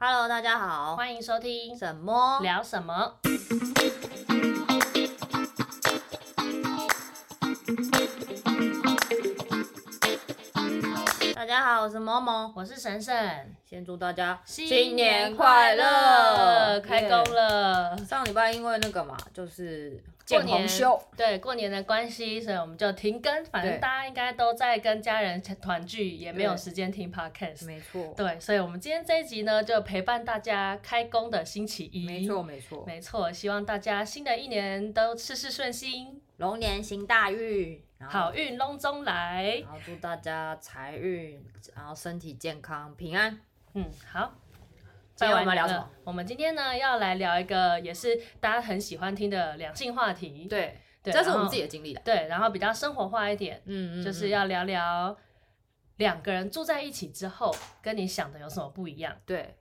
Hello，大家好，欢迎收听什么聊什么。大家好，我是萌萌，我是神神，先祝大家新年快乐！开工了。上礼拜因为那个嘛，就是见红休，对过年的关系，所以我们就停更。反正大家应该都在跟家人团聚，也没有时间听 podcast。没错，对，所以我们今天这一集呢，就陪伴大家开工的星期一。没错，没错，没错。希望大家新的一年都事事顺心，龙年行大运。好运隆中来，然后祝大家财运，然后身体健康平安。嗯，好。今天我们要聊什么？我们今天呢要来聊一个也是大家很喜欢听的两性话题。对，对，这是我们自己的经历的。对，然后比较生活化一点。嗯，嗯嗯，就是要聊聊两个人住在一起之后，跟你想的有什么不一样？对，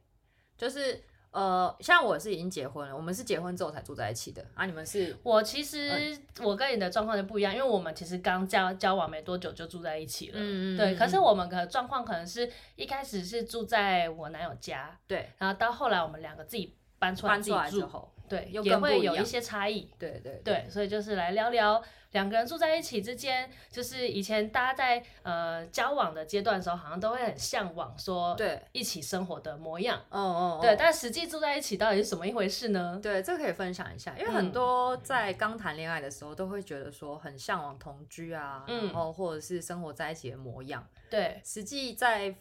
就是。呃，像我是已经结婚了，我们是结婚之后才住在一起的啊。你们是？我其实、嗯、我跟你的状况就不一样，因为我们其实刚交交往没多久就住在一起了。嗯嗯。对，可是我们的状况可能是一开始是住在我男友家，对，然后到后来我们两个自己搬出来自己住，搬出来之后，对，也会有一些差异。对对对，对，所以就是来聊聊。两个人住在一起之间，就是以前大家在呃交往的阶段的时候，好像都会很向往说，对一起生活的模样。哦哦，对，但实际住在一起到底是什么一回事呢？对，这个可以分享一下，因为很多在刚谈恋爱的时候，都会觉得说很向往同居啊，嗯、然后或者是生活在一起的模样。对，实际在。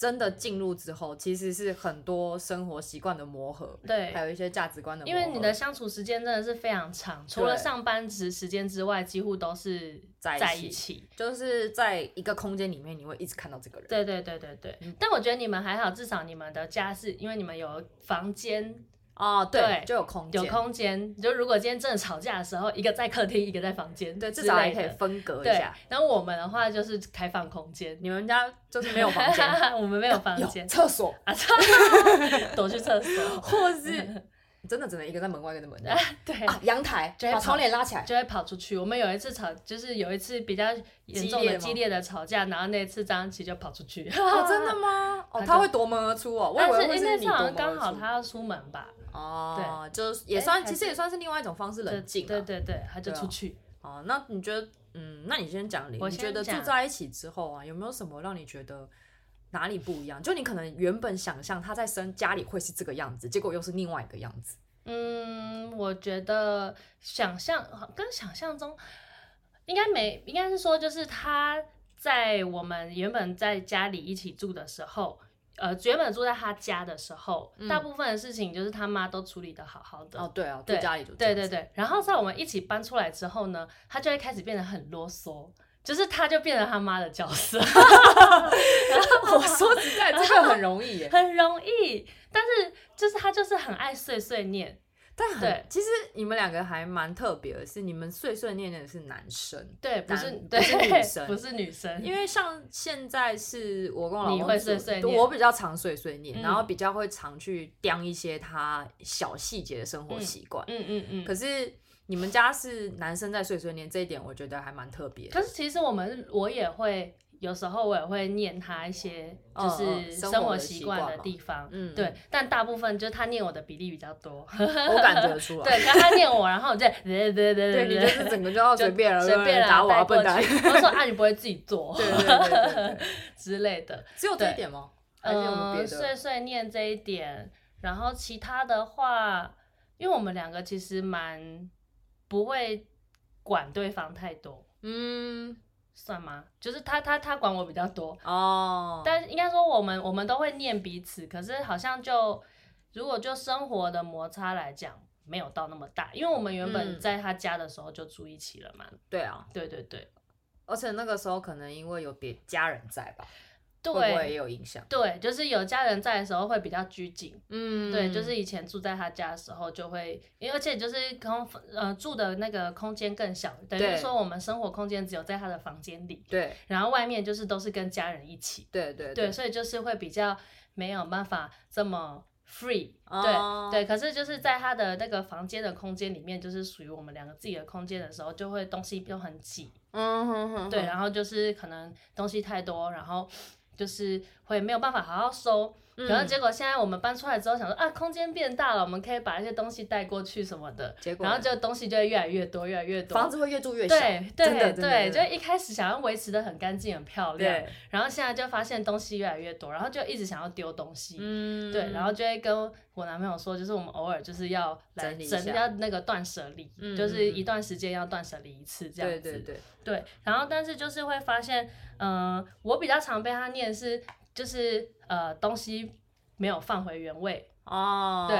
真的进入之后，其实是很多生活习惯的磨合，对，还有一些价值观的磨合。因为你的相处时间真的是非常长，除了上班时时间之外，几乎都是在一起，就是在一个空间里面，你会一直看到这个人。对对对对对。嗯、但我觉得你们还好，至少你们的家是因为你们有房间。哦，对，就有空间，有空间。就如果今天真的吵架的时候，一个在客厅，一个在房间，对，至少还可以分隔一下。然后我们的话就是开放空间，你们家就是没有房间，我们没有房间，厕所啊，躲去厕所，或是。真的只能一个在门外，一个在门内。对，阳台把窗帘拉起来，就会跑出去。我们有一次吵，就是有一次比较严重的激烈的吵架，然后那次张琪就跑出去。哦，真的吗？哦，他会夺门而出哦。但是那次好像刚好他要出门吧？哦，对，就也算，其实也算是另外一种方式冷静。对对对，他就出去。哦，那你觉得，嗯，那你先讲，你觉得住在一起之后啊，有没有什么让你觉得？哪里不一样？就你可能原本想象他在生家里会是这个样子，结果又是另外一个样子。嗯，我觉得想象跟想象中应该没，应该是说就是他在我们原本在家里一起住的时候，呃，原本住在他家的时候，嗯、大部分的事情就是他妈都处理的好好的。哦，对啊，对家里就对对对。然后在我们一起搬出来之后呢，他就会开始变得很啰嗦。就是他，就变成他妈的角色。我说实在，这个很容易耶，很容易。但是就是他就是很爱碎碎念，但很对。其实你们两个还蛮特别的，是你们碎碎念念的是男生，对，不是不是女生，不是女生。因为像现在是我跟我老公，你会碎碎念，我比较常碎碎念，嗯、然后比较会常去叼一些他小细节的生活习惯、嗯。嗯嗯嗯。可是。你们家是男生在碎碎念，这一点我觉得还蛮特别。可是其实我们我也会有时候我也会念他一些就是生活习惯的地方，嗯，对。但大部分就是他念我的比例比较多，我感觉出来。对，刚他念我，然后我就 对对对对，你就是整个就要随便了，随便打我笨蛋。我说啊，你不会自己做，对对对之类的。只有这一点吗？嗯，碎碎念这一点，然后其他的话，因为我们两个其实蛮。不会管对方太多，嗯，算吗？就是他他他管我比较多。哦，但应该说我们我们都会念彼此，可是好像就如果就生活的摩擦来讲，没有到那么大，因为我们原本在他家的时候就住一起了嘛。嗯、对啊，对对对，而且那个时候可能因为有别家人在吧。对，会不会也有影响？对，就是有家人在的时候会比较拘谨。嗯，对，就是以前住在他家的时候就会，因为而且就是空呃住的那个空间更小，等于说我们生活空间只有在他的房间里。对，然后外面就是都是跟家人一起。对对对，对，所以就是会比较没有办法这么 free。哦。对对，可是就是在他的那个房间的空间里面，就是属于我们两个自己的空间的时候，就会东西都很挤。嗯哼哼。对，然后就是可能东西太多，然后。就是会没有办法好好收，然后结果现在我们搬出来之后，想说啊，空间变大了，我们可以把一些东西带过去什么的。结果，然后这个东西就会越来越多，越来越多，房子会越住越小。对对对，就一开始想要维持的很干净、很漂亮，然后现在就发现东西越来越多，然后就一直想要丢东西。嗯，对，然后就会跟我男朋友说，就是我们偶尔就是要来整理，要那个断舍离，就是一段时间要断舍离一次这样子。对对对对，然后但是就是会发现，嗯，我比较常被他念是。就是呃，东西没有放回原位哦。对，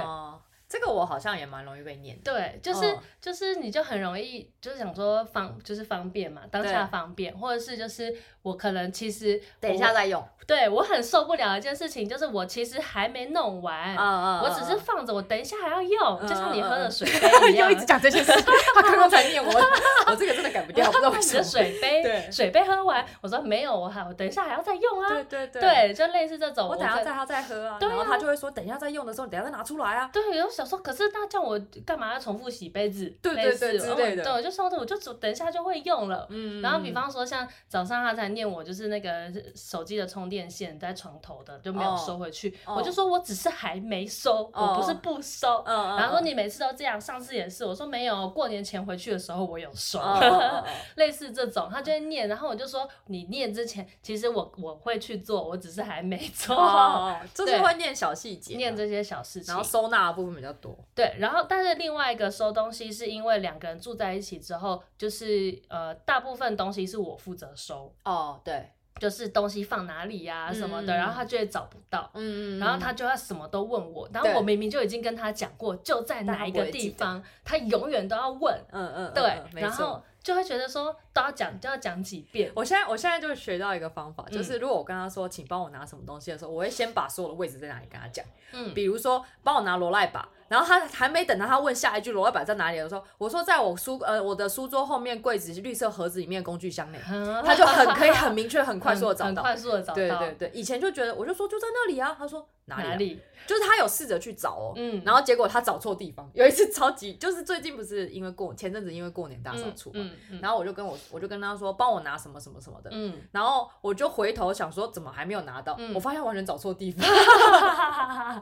这个我好像也蛮容易被念。对，就是、哦、就是你就很容易就是想说方就是方便嘛，当下方便，或者是就是我可能其实等一下再用。对，我很受不了一件事情，就是我其实还没弄完，我只是放着，我等一下还要用，就像你喝的水杯一样。又一直讲这件事，他刚刚才念我，我这个真的改不掉，不知道为什么。水杯，水杯喝完，我说没有，我还我等一下还要再用啊。对对对，对，就类似这种。我等下再要再喝啊，然后他就会说，等一下再用的时候，你等下再拿出来啊。对，有想说，可是他叫我干嘛要重复洗杯子？对对对之类的。对，我就说着我就等一下就会用了。嗯。然后比方说像早上他才念我，就是那个手机的充电线在床头的就没有收回去，oh, 我就说我只是还没收，oh, 我不是不收。Oh, 然后说你每次都这样，上次也是，我说没有，过年前回去的时候我有收，oh, oh, oh. 类似这种，他就会念，然后我就说你念之前，其实我我会去做，我只是还没做。Oh, 就是会念小细节，念这些小事情，然后收纳的部分比较多。对，然后但是另外一个收东西是因为两个人住在一起之后，就是呃大部分东西是我负责收。哦，oh, 对。就是东西放哪里呀、啊、什么的，嗯、然后他就会找不到，嗯、然后他就要什么都问我，然后我明明就已经跟他讲过，就在哪一个地方，他永远都要问，嗯嗯，对，嗯嗯、然后就会觉得说都要讲，就要讲几遍。我现在我现在就学到一个方法，就是如果我跟他说，请帮我拿什么东西的时候，我会先把所有的位置在哪里跟他讲，嗯，比如说帮我拿罗赖把。然后他还没等到他问下一句罗老板在哪里的时候，我说在我书呃我的书桌后面柜子绿色盒子里面工具箱内，他就很可以很明确很快速的找到，很快速的 找到。对对对，以前就觉得我就说就在那里啊，他说哪里哪里，就是他有试着去找哦，嗯，然后结果他找错地方。有一次超级就是最近不是因为过前阵子因为过年大扫除嘛，然后我就跟我我就跟他说帮我拿什么什么什么的，嗯，然后我就回头想说怎么还没有拿到，我发现完全找错地方，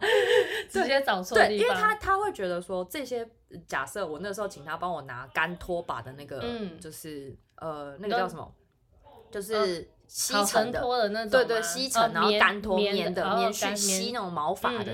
直接找错地方，对，因为他他会觉得说。这些假设我那时候请他帮我拿干拖把的那个，就是呃那个叫什么，就是吸尘的那种，对对，吸尘然后干拖棉的棉絮吸那种毛发的。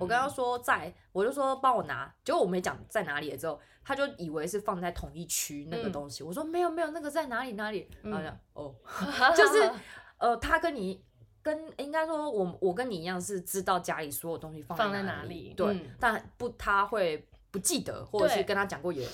我跟他说在，我就说帮我拿，结果我没讲在哪里了之后，他就以为是放在同一区那个东西。我说没有没有，那个在哪里哪里？然后讲哦，就是呃，他跟你跟应该说我我跟你一样是知道家里所有东西放在哪里，对，但不他会。不记得，或者是跟他讲过也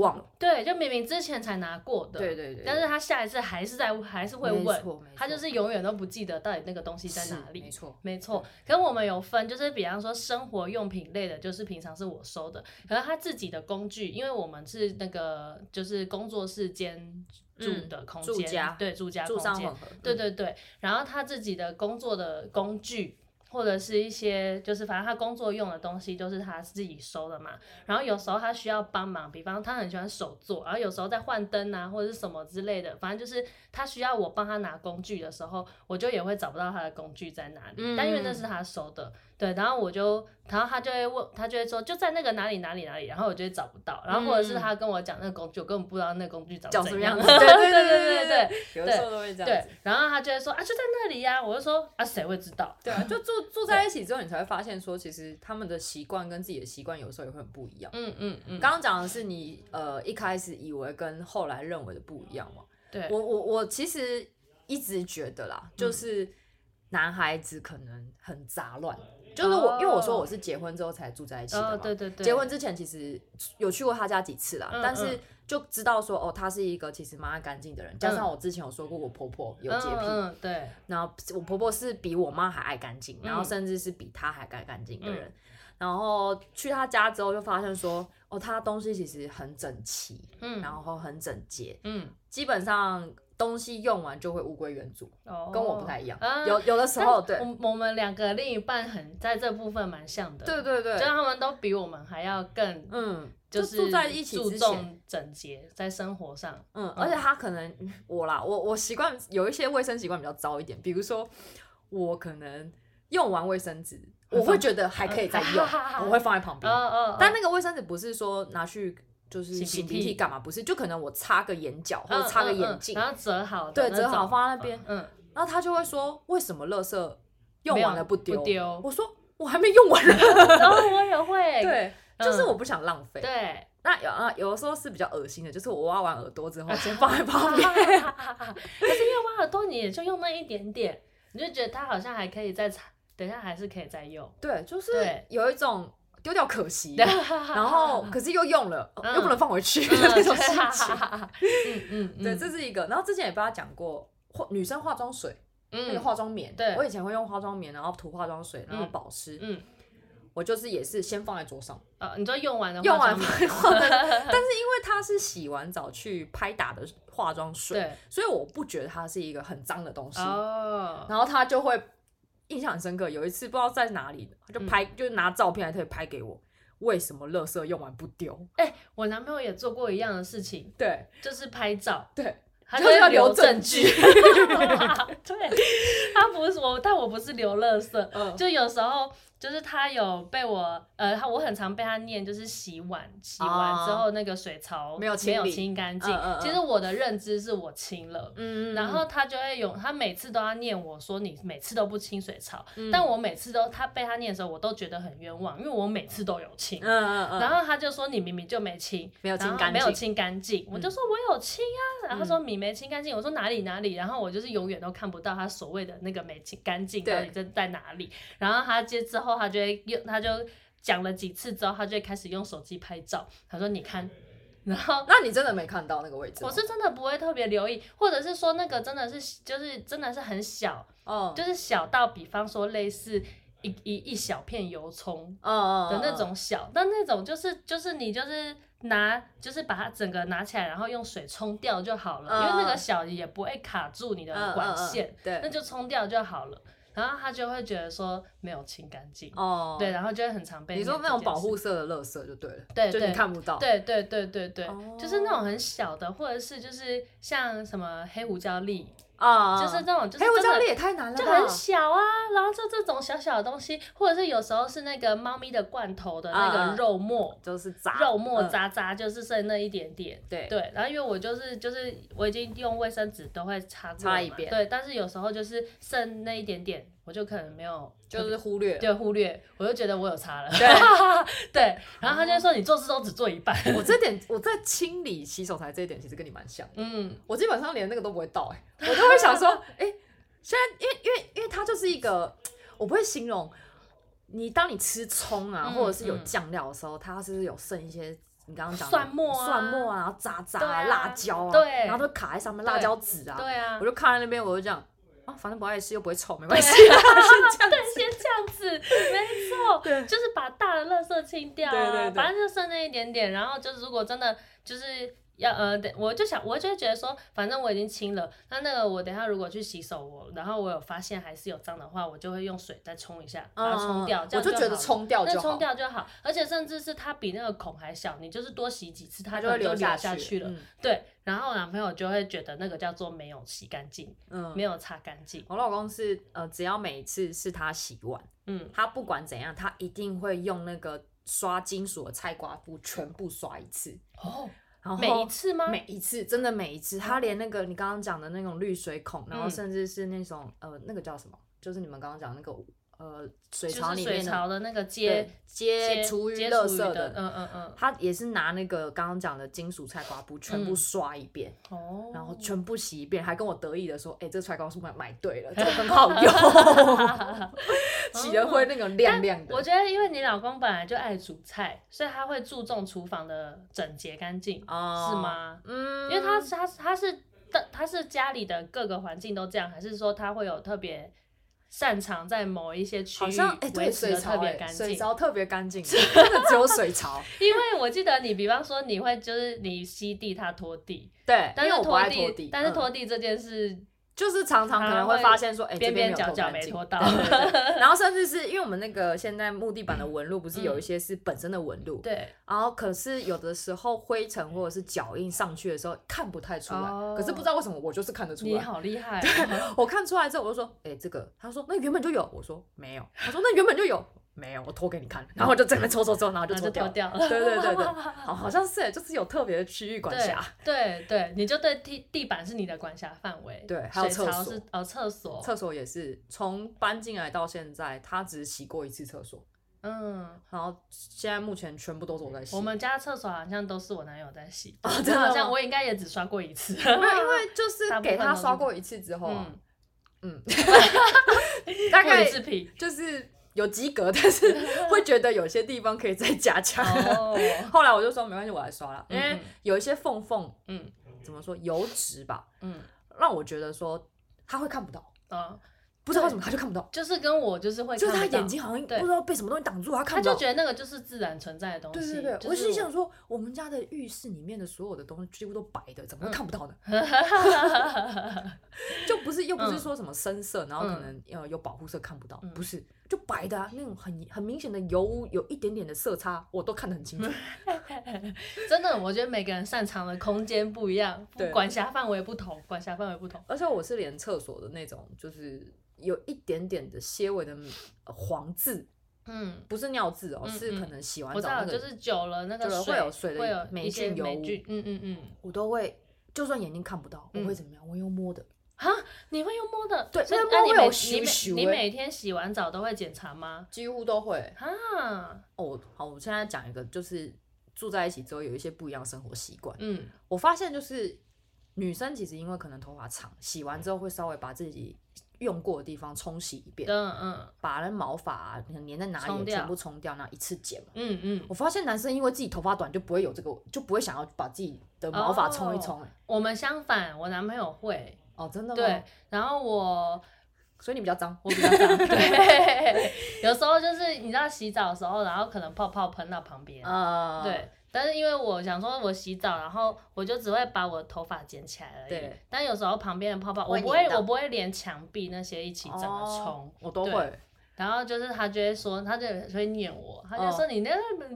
忘了。对，就明明之前才拿过的。对对对。但是他下一次还是在，还是会问。他就是永远都不记得到底那个东西在哪里。没错，没错。可我们有分，就是比方说生活用品类的，就是平常是我收的。可是他自己的工具，因为我们是那个就是工作室兼住的空间，住家对住家空间，对对对。然后他自己的工作的工具。或者是一些，就是反正他工作用的东西都是他自己收的嘛。然后有时候他需要帮忙，比方他很喜欢手做，然后有时候在换灯啊或者是什么之类的，反正就是他需要我帮他拿工具的时候，我就也会找不到他的工具在哪里。嗯、但因为那是他收的。对，然后我就，然后他就会问，他就会说，就在那个哪里哪里哪里，然后我就会找不到，然后或者是他跟我讲那个工具，我根本不知道那个工具长什么样子。对对对对对对，有时候都会这样子。对，然后他就会说啊，就在那里呀，我就说啊，谁会知道？对啊，就住住在一起之后，你才会发现说，其实他们的习惯跟自己的习惯有时候也会很不一样。嗯嗯嗯。刚刚讲的是你呃一开始以为跟后来认为的不一样嘛？对。我我我其实一直觉得啦，就是男孩子可能很杂乱。就是我，因为我说我是结婚之后才住在一起的嘛。对对对。结婚之前其实有去过他家几次啦，但是就知道说哦，他是一个其实蛮爱干净的人。加上我之前有说过，我婆婆有洁癖，对。然后我婆婆是比我妈还爱干净，然后甚至是比她还爱干净的人。然后去他家之后就发现说，哦，他东西其实很整齐，嗯，然后很整洁，嗯，基本上。东西用完就会物归原主，跟我不太一样。有有的时候，对，我们两个另一半很在这部分蛮像的。对对对，就他们都比我们还要更，嗯，就是住在一起注重整洁在生活上。嗯，而且他可能我啦，我我习惯有一些卫生习惯比较糟一点，比如说我可能用完卫生纸，我会觉得还可以再用，我会放在旁边。但那个卫生纸不是说拿去就是擤鼻涕干嘛？不是，就可能我擦个眼角或者擦个眼镜，然后折好，对，折好放在那边。嗯，然后他就会说，为什么垃圾用完了不丢？我说我还没用完呢。然后我也会，对，就是我不想浪费。对。那有啊，有的时候是比较恶心的，就是我挖完耳朵之后先放在旁边。可是因为挖耳朵，你也就用那一点点，你就觉得它好像还可以再擦，等一下还是可以再用。对，就是有一种丢掉可惜，然后可是又用了，又不能放回去的那种心情。嗯嗯，对，这是一个。然后之前也跟他讲过，化女生化妆水，那个化妆棉，对。我以前会用化妆棉，然后涂化妆水，然后保湿。嗯。我就是也是先放在桌上，呃，你说用完的用完 但是因为它是洗完澡去拍打的化妆水，所以我不觉得它是一个很脏的东西。哦，然后它就会印象很深刻，有一次不知道在哪里，他就拍，就拿照片来特别拍给我。为什么垃圾用完不丢？哎，我男朋友也做过一样的事情，对，就是拍照，对，他就要留证据。对，他不是我，但我不是留垃圾，就有时候。就是他有被我，呃，他我很常被他念，就是洗碗，洗完之后那个水槽没有没有清干净。其实我的认知是我清了，嗯，然后他就会有，他每次都要念我说你每次都不清水槽，但我每次都他被他念的时候，我都觉得很冤枉，因为我每次都有清，嗯嗯然后他就说你明明就没清，没有清干净，没有清干净，我就说我有清啊，然后他说你没清干净，我说哪里哪里，然后我就是永远都看不到他所谓的那个没清干净到底在在哪里，然后他接之后。他就会用，他就讲了几次之后，他就会开始用手机拍照。他说：“你看，然后那你真的没看到那个位置？我是真的不会特别留意，或者是说那个真的是就是真的是很小，哦，就是小到比方说类似一一一小片油葱的那种小，但那种就是就是你就是拿就是把它整个拿起来，然后用水冲掉就好了，因为那个小也不会卡住你的管线，对，那就冲掉就好了。”然后他就会觉得说没有清干净。哦，对，然后就会很常被你说那种保护色的垃圾就对了，对，就你看不到，对对对对对，就是那种很小的，或者是就是像什么黑胡椒粒。啊，uh, 就是这种，就是黑胡椒粒也太难了，就很小啊。然后就这种小小的东西，或者是有时候是那个猫咪的罐头的那个肉末，就是渣，肉末渣渣，就是剩那一点点。对对。然后因为我就是就是我已经用卫生纸都会擦擦一遍，对。但是有时候就是剩那一点点，我就可能没有，就是忽略，就忽略，我就觉得我有差了。对 对。然后他就说你做事都只做一半。我这点我在清理洗手台这一点其实跟你蛮像。嗯。我基本上连那个都不会倒哎。我就会想说，哎、欸，现在因为因为因为它就是一个，我不会形容你当你吃葱啊，嗯、或者是有酱料的时候，嗯、它是有剩一些你刚刚讲的蒜末啊，蒜末啊，然后渣渣啊，啊辣椒啊，对，然后都卡在上面，辣椒籽啊，对啊，我就看在那边，我就这样啊，反正不爱吃又不会臭，没关系，对，先这样子，没错，对，就是把大的垃圾清掉啊，对对对，反正就剩那一点点，然后就是如果真的就是。要呃，等我就想，我就觉得说，反正我已经清了，那那个我等下如果去洗手，我然后我有发现还是有脏的话，我就会用水再冲一下，把它冲掉，这样就好了。我就觉得冲掉就好，冲掉就好。而且甚至是它比那个孔还小，你就是多洗几次，它就会流下去了。嗯、对，然后我男朋友就会觉得那个叫做没有洗干净，嗯，没有擦干净。我老公是呃，只要每一次是他洗碗，嗯，他不管怎样，他一定会用那个刷金属的菜瓜布全部刷一次。哦。然后每一次吗？每一次，真的每一次，他连那个你刚刚讲的那种滤水孔，然后甚至是那种呃，那个叫什么？就是你们刚刚讲的那个。呃，水槽里面水槽的那个接接厨余垃圾的，嗯嗯嗯，他也是拿那个刚刚讲的金属菜瓜布全部刷一遍，哦，然后全部洗一遍，还跟我得意的说，哎，这菜瓜布买买对了，这个很 好用，洗了会那个亮亮的。我觉得，因为你老公本来就爱煮菜，所以他会注重厨房的整洁干净，是吗？嗯，因为他他他是的，他是家里的各个环境都这样，还是说他会有特别？擅长在某一些区域维持的特别干净，水槽特别干净，真的只有水槽。因为我记得你，比方说你会就是你吸地，他拖地，对，但是拖地，但是拖地这件事就是常常可能会发现说，哎，边边角角没拖到，然后甚至是因为我们那个现在木地板的纹路不是有一些是本身的纹路，对，然后可是有的时候灰尘或者是脚印上去的时候看不太出来，可是不知道为什么我就是看得出来，你好厉害，我看出来之后我就说，哎，这个，他说那原本就有，我说没有，他说那原本就有。没有，我拖给你看，然后就这边搓搓搓，然后就搓掉，掉了。对对对对，好，好像是，就是有特别的区域管辖。对对，你就对地地板是你的管辖范围。对，还有厕所是哦，厕所，厕所也是，从搬进来到现在，他只洗过一次厕所。嗯，然后现在目前全部都是我在洗。我们家厕所好像都是我男友在洗，真的好像我应该也只刷过一次。因为 就是给他刷过一次之后，嗯，大概就是。有及格，但是 会觉得有些地方可以再加强。Oh. 后来我就说没关系，我来刷了，因为有一些缝缝，嗯，怎么说油脂吧，嗯，让我觉得说他会看不到，嗯。不知道为什么他就看不到，就是跟我就是会，就是他眼睛好像不知道被什么东西挡住，他看不到。他就觉得那个就是自然存在的东西。对对对，我是想说，我们家的浴室里面的所有的东西几乎都白的，怎么会看不到呢？就不是又不是说什么深色，然后可能呃有保护色看不到，不是，就白的啊，那种很很明显的油污有一点点的色差，我都看得很清楚。真的，我觉得每个人擅长的空间不一样，管辖范围不同，管辖范围不同。而且我是连厕所的那种，就是。有一点点的些微的黄渍，嗯，不是尿渍哦，是可能洗完澡就是久了那个会有水的霉菌油污，嗯嗯嗯，我都会，就算眼睛看不到，我会怎么样？我用摸的。哈，你会用摸的？对，那那你每你你每天洗完澡都会检查吗？几乎都会。啊，哦，好，我现在讲一个，就是住在一起之后有一些不一样的生活习惯。嗯，我发现就是女生其实因为可能头发长，洗完之后会稍微把自己。用过的地方冲洗一遍，嗯嗯，把那毛发啊粘在哪里全部冲掉，然后一次剪。嗯嗯，我发现男生因为自己头发短，就不会有这个，就不会想要把自己的毛发冲一冲。我们相反，我男朋友会。哦，真的吗？对，然后我，所以你比较脏，我比较脏。对，有时候就是你知道洗澡的时候，然后可能泡泡喷到旁边。嗯，对。但是因为我想说，我洗澡，然后我就只会把我的头发剪起来而已。对。但有时候旁边的泡泡，我不会，我不会连墙壁那些一起整个冲。我都会。然后就是他就会说，他就会念我，他就说你那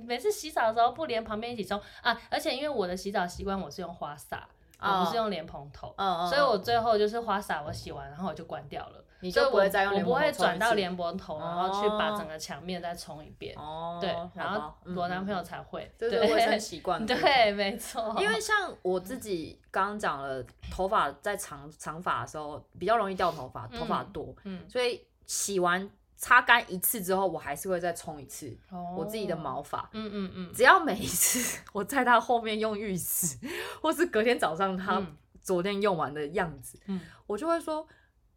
每次洗澡的时候不连旁边一起冲啊！而且因为我的洗澡习惯，我是用花洒，我不是用莲蓬头，所以我最后就是花洒我洗完，然后我就关掉了。你就不会再用，我不会转到莲蓬头，然后去把整个墙面再冲一遍。哦，对，然后我男朋友才会，这是卫生 习惯。对，没错。因为像 我自己刚刚讲了，头发在长长发的时候比较容易掉头发，头发多，所以洗完擦干一次之后，我还是会再冲一次我自己的毛发。嗯嗯嗯。只要每一次我在它后面用浴室，或是隔天早上它昨天用完的样子，嗯我就会说。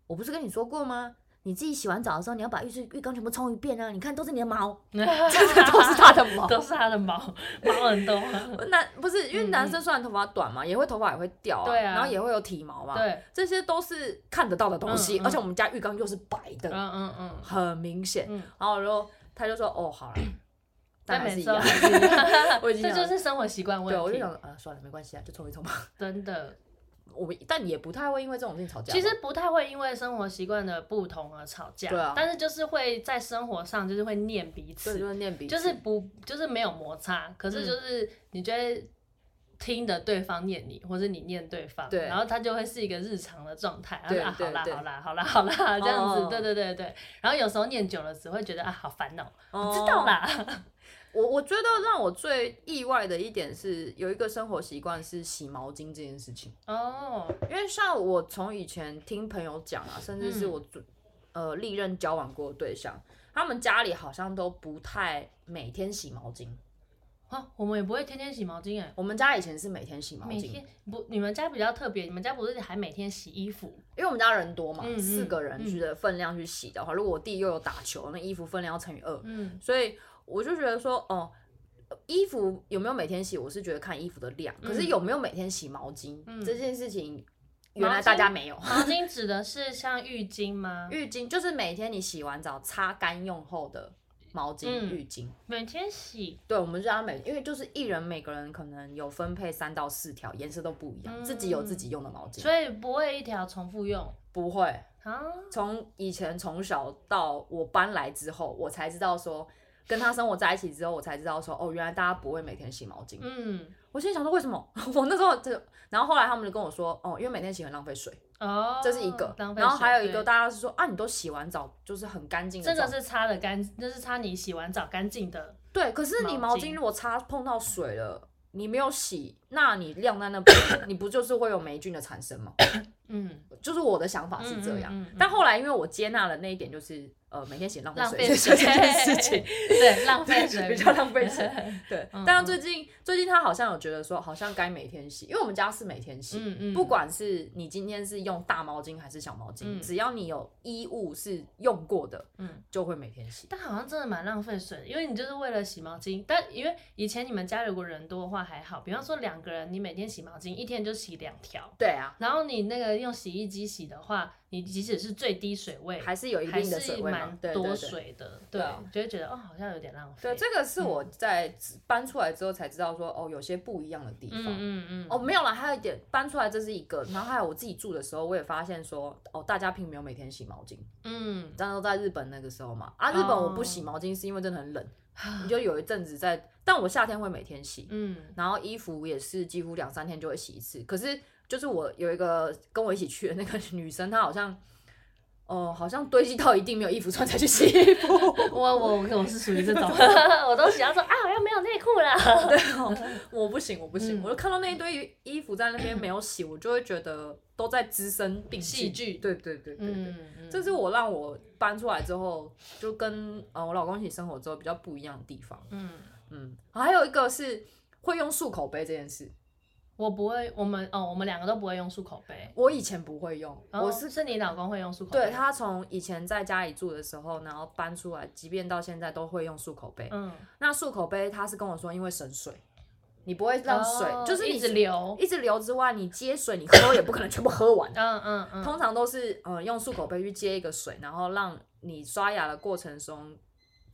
我不是跟你说过吗？你自己洗完澡的时候，你要把浴室浴缸全部冲一遍啊！你看，都是你的毛，真的都是他的毛，都是他的毛，毛很多。男不是因为男生虽然头发短嘛，也会头发也会掉啊，然后也会有体毛嘛，对，这些都是看得到的东西。而且我们家浴缸又是白的，嗯嗯嗯，很明显。然后我就他就说哦好了，但还是一样，我已经这就是生活习惯问题。对，我就想啊算了，没关系啊，就冲一冲吧。真的。我们但也不太会因为这种事情吵架。其实不太会因为生活习惯的不同而吵架。对啊。但是就是会在生活上就是会念彼此，就是念彼此，就是不就是没有摩擦，可是就是你觉得听的对方念你，或者你念对方，对，然后他就会是一个日常的状态。对啊，好啦好啦好啦好啦这样子，对对对对。然后有时候念久了只会觉得啊好烦恼，我知道啦。我我觉得让我最意外的一点是，有一个生活习惯是洗毛巾这件事情哦。因为像我从以前听朋友讲啊，甚至是我呃历任交往过的对象，他们家里好像都不太每天洗毛巾。啊，我们也不会天天洗毛巾哎。我们家以前是每天洗毛巾。每天不，你们家比较特别，你们家不是还每天洗衣服？因为我们家人多嘛，四个人去的分量去洗的话，如果我弟又有打球，那衣服分量要乘以二。嗯，所以。我就觉得说，哦，衣服有没有每天洗？我是觉得看衣服的量。可是有没有每天洗毛巾、嗯、这件事情，原来大家没有。毛巾指的是像浴巾吗？浴巾就是每天你洗完澡擦干用后的毛巾、嗯、浴巾。每天洗？对，我们家每因为就是一人每个人可能有分配三到四条，颜色都不一样，嗯、自己有自己用的毛巾，所以不会一条重复用。不会啊。从以前从小到我搬来之后，我才知道说，跟他生活在一起之后，我才知道说，哦，原来大家不会每天洗毛巾。嗯，我心里想说为什么？我那时候就，然后后来他们就跟我说，哦，因为每天洗很浪费水。哦，这是一个。然后还有一个，大家是说啊，你都洗完澡就是很干净的。这个是擦的干，那是擦你洗完澡干净的。对，可是你毛巾如果擦碰到水了，你没有洗，那你晾在那边，你不就是会有霉菌的产生吗？嗯，就是我的想法是这样。嗯嗯嗯嗯、但后来因为我接纳了那一点，就是。呃，每天洗浪费水这件事情，对，浪 费水比较浪费水，对。但是最近最近他好像有觉得说，好像该每天洗，因为我们家是每天洗，嗯嗯，不管是你今天是用大毛巾还是小毛巾，只要你有衣物是用过的，嗯，就会每天洗。但好像真的蛮浪费水，因为你就是为了洗毛巾。但因为以前你们家如果人多的话还好，比方说两个人，你每天洗毛巾，一天就洗两条，对啊。然后你那个用洗衣机洗的话。你即使是最低水位，还是有一定的水位，蛮多水的，对，就会觉得哦，好像有点浪费。对，这个是我在搬出来之后才知道说，哦，有些不一样的地方。嗯嗯哦，没有啦，还有一点，搬出来这是一个，然后还有我自己住的时候，我也发现说，哦，大家并没有每天洗毛巾。嗯，这样都在日本那个时候嘛，啊，日本我不洗毛巾是因为真的很冷，你就有一阵子在，但我夏天会每天洗。嗯，然后衣服也是几乎两三天就会洗一次，可是。就是我有一个跟我一起去的那个 女生，她好像，哦、呃，好像堆积到一定没有衣服穿才去洗衣服。我我我是属于这种，我都想要说啊，好像没有内裤了。对哦，我不行，我不行，嗯、我就看到那一堆衣服在那边没有洗，我就会觉得都在滋生病细菌。对对对对对，嗯嗯、这是我让我搬出来之后，就跟呃我老公一起生活之后比较不一样的地方。嗯嗯，还有一个是会用漱口杯这件事。我不会，我们哦，我们两个都不会用漱口杯。我以前不会用，哦、我是是你老公会用漱口杯。对，他从以前在家里住的时候，然后搬出来，即便到现在都会用漱口杯。嗯，那漱口杯他是跟我说，因为省水，你不会让水、哦、就是一直流，一直流之外，你接水你喝也不可能全部喝完。嗯嗯嗯，嗯通常都是呃用漱口杯去接一个水，然后让你刷牙的过程中。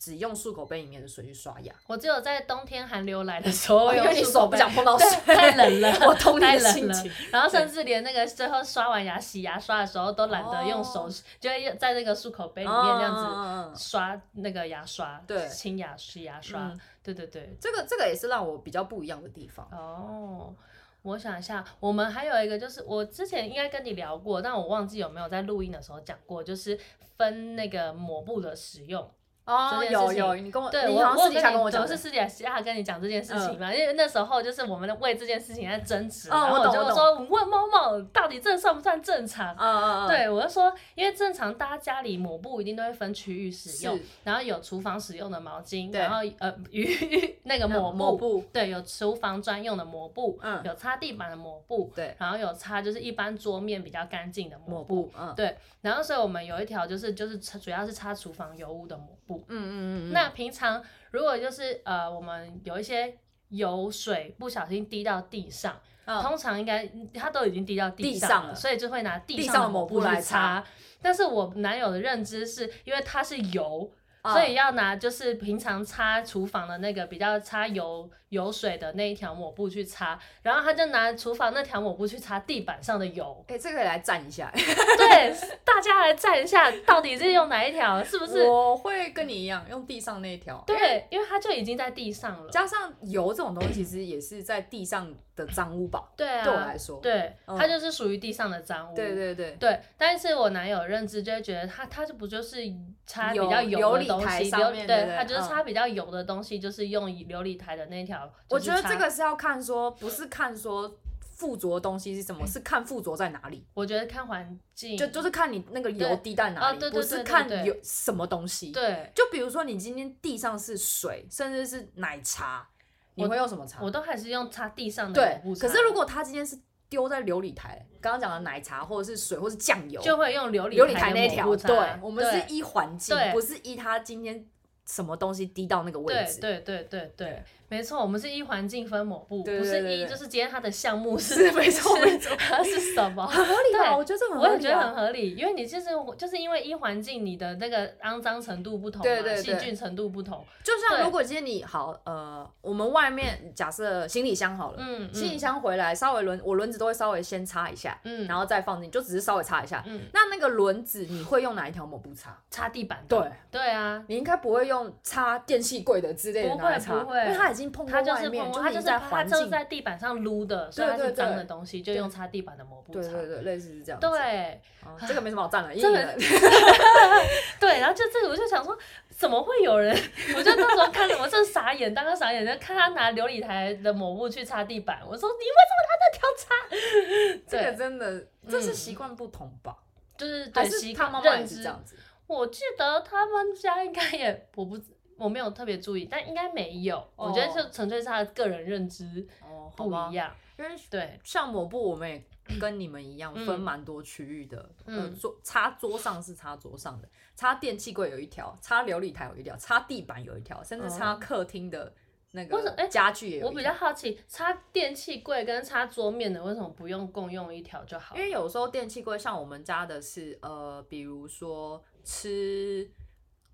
只用漱口杯里面的水去刷牙。我只有在冬天寒流来的时候，因为你手不想碰到水，太冷了，我懂你的心情。然后甚至连那个最后刷完牙、洗牙刷的时候，都懒得用手，就会在那个漱口杯里面这样子刷那个牙刷，对，清牙、洗牙刷。对对对，这个这个也是让我比较不一样的地方。哦，我想一下，我们还有一个就是，我之前应该跟你聊过，但我忘记有没有在录音的时候讲过，就是分那个抹布的使用。哦，有有，你跟我对，我我跟你讲，我是私底下跟你讲这件事情嘛，因为那时候就是我们为这件事情在争执，然后我就说问某某到底这算不算正常？对，我就说，因为正常大家家里抹布一定都会分区域使用，然后有厨房使用的毛巾，然后呃与那个抹布，对，有厨房专用的抹布，有擦地板的抹布，对，然后有擦就是一般桌面比较干净的抹布，对，然后所以我们有一条就是就是主要是擦厨房油污的抹布。嗯嗯嗯，那平常如果就是呃，我们有一些油水不小心滴到地上，哦、通常应该它都已经滴到地上了，上了所以就会拿地上的抹布来擦。但是我男友的认知是因为它是油。所以要拿就是平常擦厨房的那个比较擦油油水的那一条抹布去擦，然后他就拿厨房那条抹布去擦地板上的油。哎、欸，这个来蘸一下。对，大家来蘸一下，到底是用哪一条？是不是？我会跟你一样用地上那一条。对，因为它就已经在地上了。加上油这种东西，其实也是在地上的脏污吧？对啊，对我来说，对，它就是属于地上的脏污。对对对对，但是我男友认知就会觉得他他就不就是擦比较油的东西，对，他就是擦比较油的东西，就是用琉璃台的那条。我觉得这个是要看说，不是看说附着的东西是什么，是看附着在哪里。我觉得看环境，就就是看你那个油滴在哪里，不是看有什么东西。对，就比如说你今天地上是水，甚至是奶茶，你会用什么茶？我都还是用擦地上的对。可是如果它今天是丢在琉璃台，刚刚讲的奶茶或者是水或者是酱油，就会用琉璃琉璃台那条。对，我们是依环境，不是依他今天什么东西滴到那个位置。对对对对对。没错，我们是依环境分抹布，对对对对，不是依就是今天它的项目是，没错没错，它 是什么？很合理吧？我觉得这很合理，啊，我也觉得很合理，因为你就是就是因为依环境，你的那个肮脏程度不同嘛，对对对，细菌程度不同。就像如果今天你好呃，我们外面假设行李箱好了，嗯，行李箱回来稍微轮我轮子都会稍微先擦一下，嗯，然后再放进，就只是稍微擦一下，嗯，那那个轮子你会用哪一条抹布擦？擦地板？对对啊，你应该不会用擦电器柜的之类的拿来擦，不会，因为它已经碰到外面。它就是它就是在地板上撸的，所以它是脏的东西，就用擦地板的抹布擦。对对对，类似是这样。对，这个没什么好赞的，真的。对，然后就这个，我就想说，怎么会有人？我就那时候看着，我正傻眼，当个傻眼，就看他拿琉璃台的抹布去擦地板。我说，你为什么拿这条擦？这个真的，这是习惯不同吧？就是还是他妈妈也是这样子。我记得他们家应该也，我不。我没有特别注意，但应该没有。Oh. 我觉得就纯粹是他的个人认知不一样。Oh, 因为对，像抹布，我们也跟你们一样分蛮多区域的。嗯，呃、桌擦桌上是擦桌上的，擦电器柜有一条，擦琉璃台有一条，擦地板有一条，甚至擦客厅的那个家具也有。我比较好奇，擦电器柜跟擦桌面的为什么不用共用一条就好？因为有时候电器柜像我们家的是呃，比如说吃。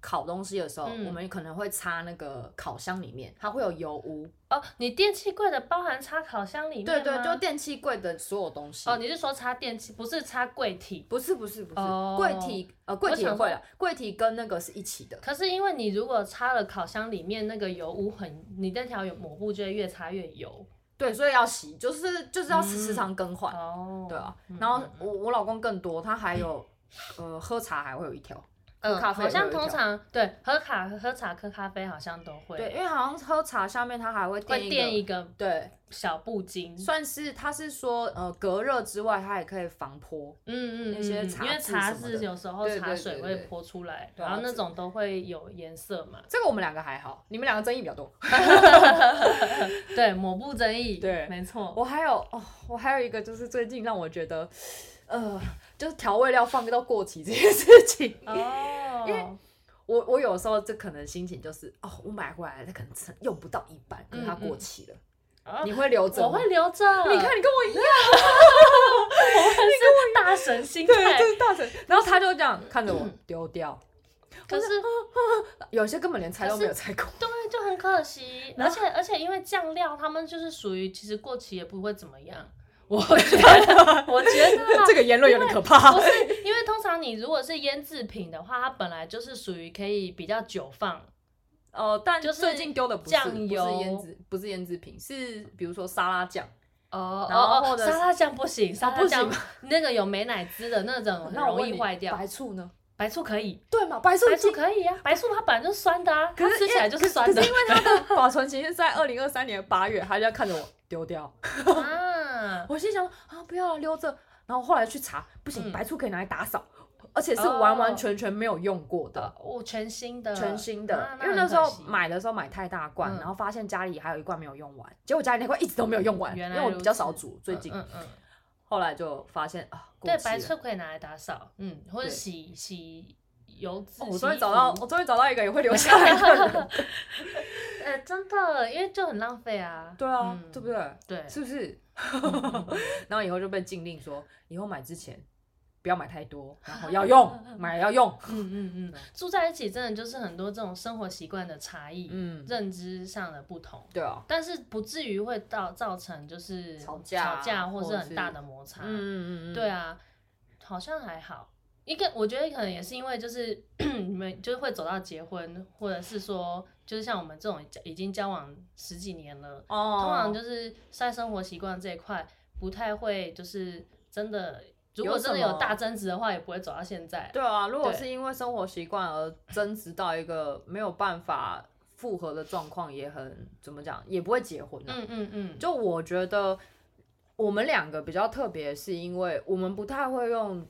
烤东西的时候，嗯、我们可能会擦那个烤箱里面，它会有油污哦。你电器柜的包含擦烤箱里面吗？对对，就电器柜的所有东西。哦，你是说擦电器，不是擦柜体？不是不是不是，哦、柜体呃柜体也会了，柜体跟那个是一起的。可是因为你如果擦了烤箱里面那个油污很，你那条抹布就会越擦越油。对，所以要洗，就是就是要时时常更换。哦、嗯，对啊。然后我我老公更多，他还有呃喝茶还会有一条。嗯，好像通常对喝卡喝茶喝咖啡好像都会，对，因为好像喝茶下面它还会垫一个，一个对小布巾，算是它是说呃隔热之外，它也可以防泼，嗯嗯那些茶，因为茶是有时候茶水会泼出来，然后那种都会有颜色嘛。这个我们两个还好，你们两个争议比较多，对抹布争议，对，没错。我还有哦，我还有一个就是最近让我觉得。呃，就是调味料放到过期这件事情哦，因为我我有时候这可能心情就是哦，我买回来它可能用不到一半，可是它过期了，嗯嗯，你会留着？我会留着。你看你跟我一样，我很是大神心态，对，就是大神。然后他就这样看着我丢掉，可是有些根本连拆都没有拆过，对，就很可惜。而且而且因为酱料，他们就是属于其实过期也不会怎么样。我觉得，我觉得 这个言论有点可怕。不是，因为通常你如果是腌制品的话，它本来就是属于可以比较久放。哦，但最近丢的不是酱油，不是腌制，不是腌制品，是比如说沙拉酱。哦哦哦，沙拉酱不行，沙拉酱那个有美乃滋的那种，那容易坏掉。白醋呢？白醋可以。对嘛？白醋白醋可以呀，白醋它本来就是酸的啊，它吃起来就是酸的。因为它的保存期限是在二零二三年八月，它就要看着我丢掉。我心想啊，不要留着。然后后来去查，不行，白醋可以拿来打扫，而且是完完全全没有用过的，哦，全新的，全新的。因为那时候买的时候买太大罐，然后发现家里还有一罐没有用完，结果家里那罐一直都没有用完，因为我比较少煮，最近。嗯嗯。后来就发现啊，对，白醋可以拿来打扫，嗯，或者洗洗我终于找到，我终于找到一个也会留下来的人。呃，真的，因为就很浪费啊。对啊，对不对？对，是不是？然后以后就被禁令说，以后买之前不要买太多，然后要用，买要用。嗯嗯嗯，住在一起真的就是很多这种生活习惯的差异，嗯，认知上的不同。对啊，但是不至于会到造成就是吵架，吵架或是很大的摩擦。嗯嗯嗯，对啊，好像还好。一个我觉得可能也是因为就是 你们就是会走到结婚，或者是说。就是像我们这种已经交往十几年了，oh. 通常就是在生活习惯这一块不太会，就是真的，如果真的有大争执的话，也不会走到现在。对啊，如果是因为生活习惯而争执到一个没有办法复合的状况，也很怎么讲，也不会结婚啊。嗯嗯嗯。就我觉得我们两个比较特别，是因为我们不太会用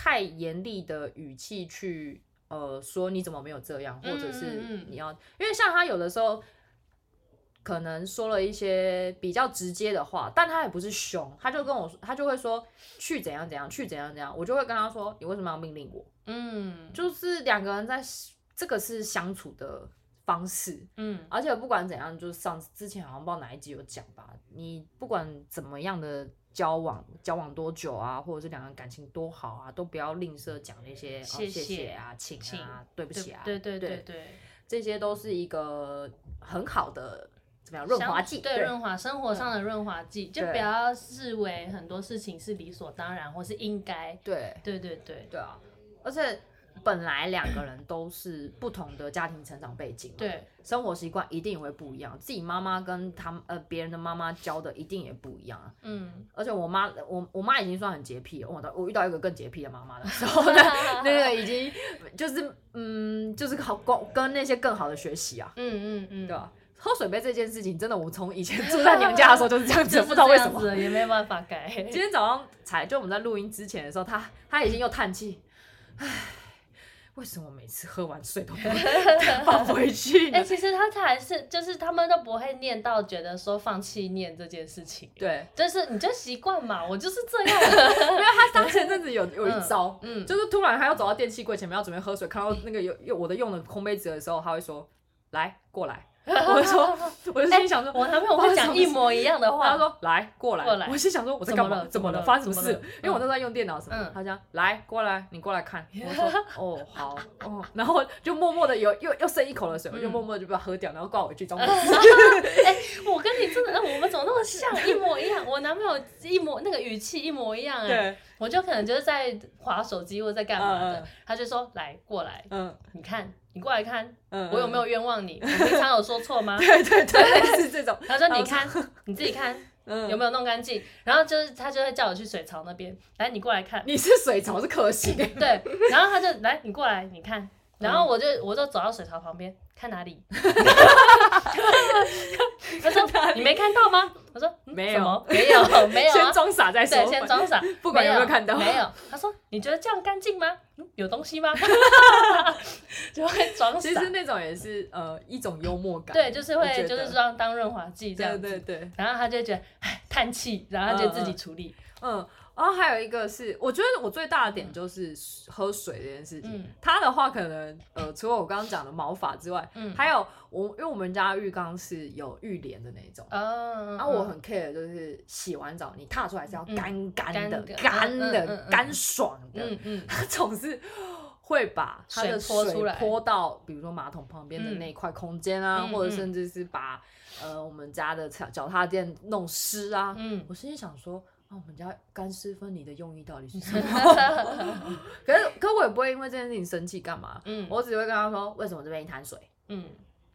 太严厉的语气去。呃，说你怎么没有这样，或者是你要，嗯嗯嗯，因为像他有的时候可能说了一些比较直接的话，但他也不是凶，他就跟我说，他就会说去怎样怎样，去怎样怎样，我就会跟他说，你为什么要命令我？嗯，就是两个人在这个是相处的方式，嗯，而且不管怎样，就是上次之前好像不知道哪一集有讲吧，你不管怎么样的交往，交往多久啊，或者是两个人感情多好啊，都不要吝啬讲那些谢谢啊、请啊、对不起啊，对对对对，这些都是一个很好的怎么样润滑剂，对润滑生活上的润滑剂，就不要视为很多事情是理所当然或是应该，对对对对对啊，而且。本来两个人都是不同的家庭成长背景，对，生活习惯一定也会不一样。自己妈妈跟他们呃别人的妈妈教的一定也不一样。嗯，而且我妈我我妈已经算很洁癖了，我我遇到一个更洁癖的妈妈的时候，那个已经就是嗯就是好跟跟那些更好的学习啊。嗯嗯嗯，对吧？喝水杯这件事情真的，我从以前住在娘家的时候就是这样子，不知道为什么 也没办法改。今天早上才就我们在录音之前的时候，他他已经又叹气，唉。为什么每次喝完水都不会放 回去？哎、欸，其实他才是，就是他们都不会念到觉得说放弃念这件事情。对，就是你就习惯嘛，我就是这样。没有他当前阵子有有一招，嗯，就是突然他要走到电器柜前面要准备喝水，看到那个有有我的用的空杯子的时候，他会说：“来，过来。”我说，我就心想说，我男朋友会讲一模一样的话。他说：“来，过来。”我心想说：“我在干嘛？怎么了？发生什么事？”因为我都在用电脑什么。他讲：“来，过来，你过来看。”我说：“ 哦，好，哦。”然后就默默的有又又剩一口的水，我就默默的就把它喝掉，然后挂回去装 水。哎，我跟你真的，我们怎么那么像，一模一样？我男朋友一模那个语气一模一样哎。我就可能就是在划手机或者在干嘛的，他就说：“来，过来，嗯，你看。”你过来看，我有没有冤枉你？我平常有说错吗？对 对对，是这种。他说：“你看，你自己看，有没有弄干净？”然后就是他就会叫我去水槽那边，来，你过来看。你是水槽是可惜。对，然后他就来，你过来，你看。然后我就我就走到水槽旁边，看哪里？他说：“你没看到吗？”我说：“没有，没有，没有。”先装傻再说。对，先装傻，不管有没有看到。没有。他说：“你觉得这样干净吗？有东西吗？”就会装傻。其实那种也是呃一种幽默感。对，就是会就是说当润滑剂这样子。对对对。然后他就觉得唉叹气，然后他就自己处理。嗯。然后还有一个是，我觉得我最大的点就是喝水这件事情。嗯、他的话可能呃，除了我刚刚讲的毛发之外，嗯、还有我，因为我们家浴缸是有浴帘的那种，嗯、然后我很 care 就是洗完澡你踏出来是要干干的、干的、干爽的。嗯嗯、他总是会把它的水泼到，比如说马桶旁边的那块空间啊，嗯、或者甚至是把呃我们家的脚踏垫弄湿啊。嗯、我心里想说。那、啊、我们家干湿分离的用意到底是什么？可是，可我也不会因为这件事情生气干嘛？嗯，我只会跟他说，为什么这边一滩水？嗯，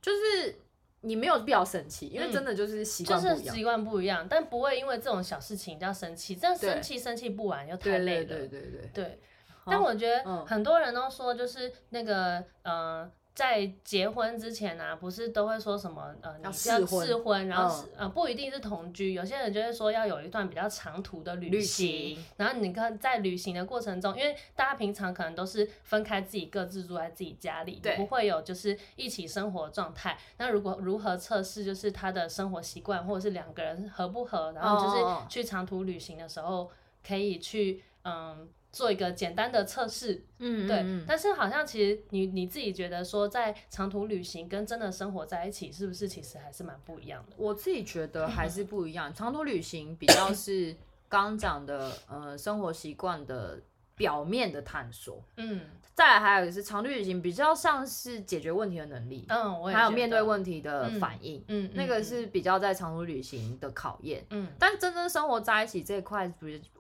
就是你没有必要生气，因为真的就是习惯不一样，习惯不一样，但不会因为这种小事情就要生气，这样生气生气不完又太累了。对对对对对。对，但我觉得很多人都说，就是那个嗯。呃在结婚之前呢、啊，不是都会说什么呃，你要试婚，婚，然后、嗯、呃不一定是同居，有些人就会说要有一段比较长途的旅行，旅行。然后你看在旅行的过程中，因为大家平常可能都是分开自己各自住在自己家里，不会有就是一起生活状态。那如果如何测试就是他的生活习惯，或者是两个人合不合，然后就是去长途旅行的时候可以去嗯。做一个简单的测试，嗯，对，嗯、但是好像其实你你自己觉得说，在长途旅行跟真的生活在一起，是不是其实还是蛮不一样的？我自己觉得还是不一样。长途旅行比较是刚讲的，呃，生活习惯的表面的探索，嗯。再来还有就是长途旅行比较像是解决问题的能力，嗯，还有面对问题的反应，嗯，嗯，那个是比较在长途旅行的考验，嗯，但真正生活在一起这一块，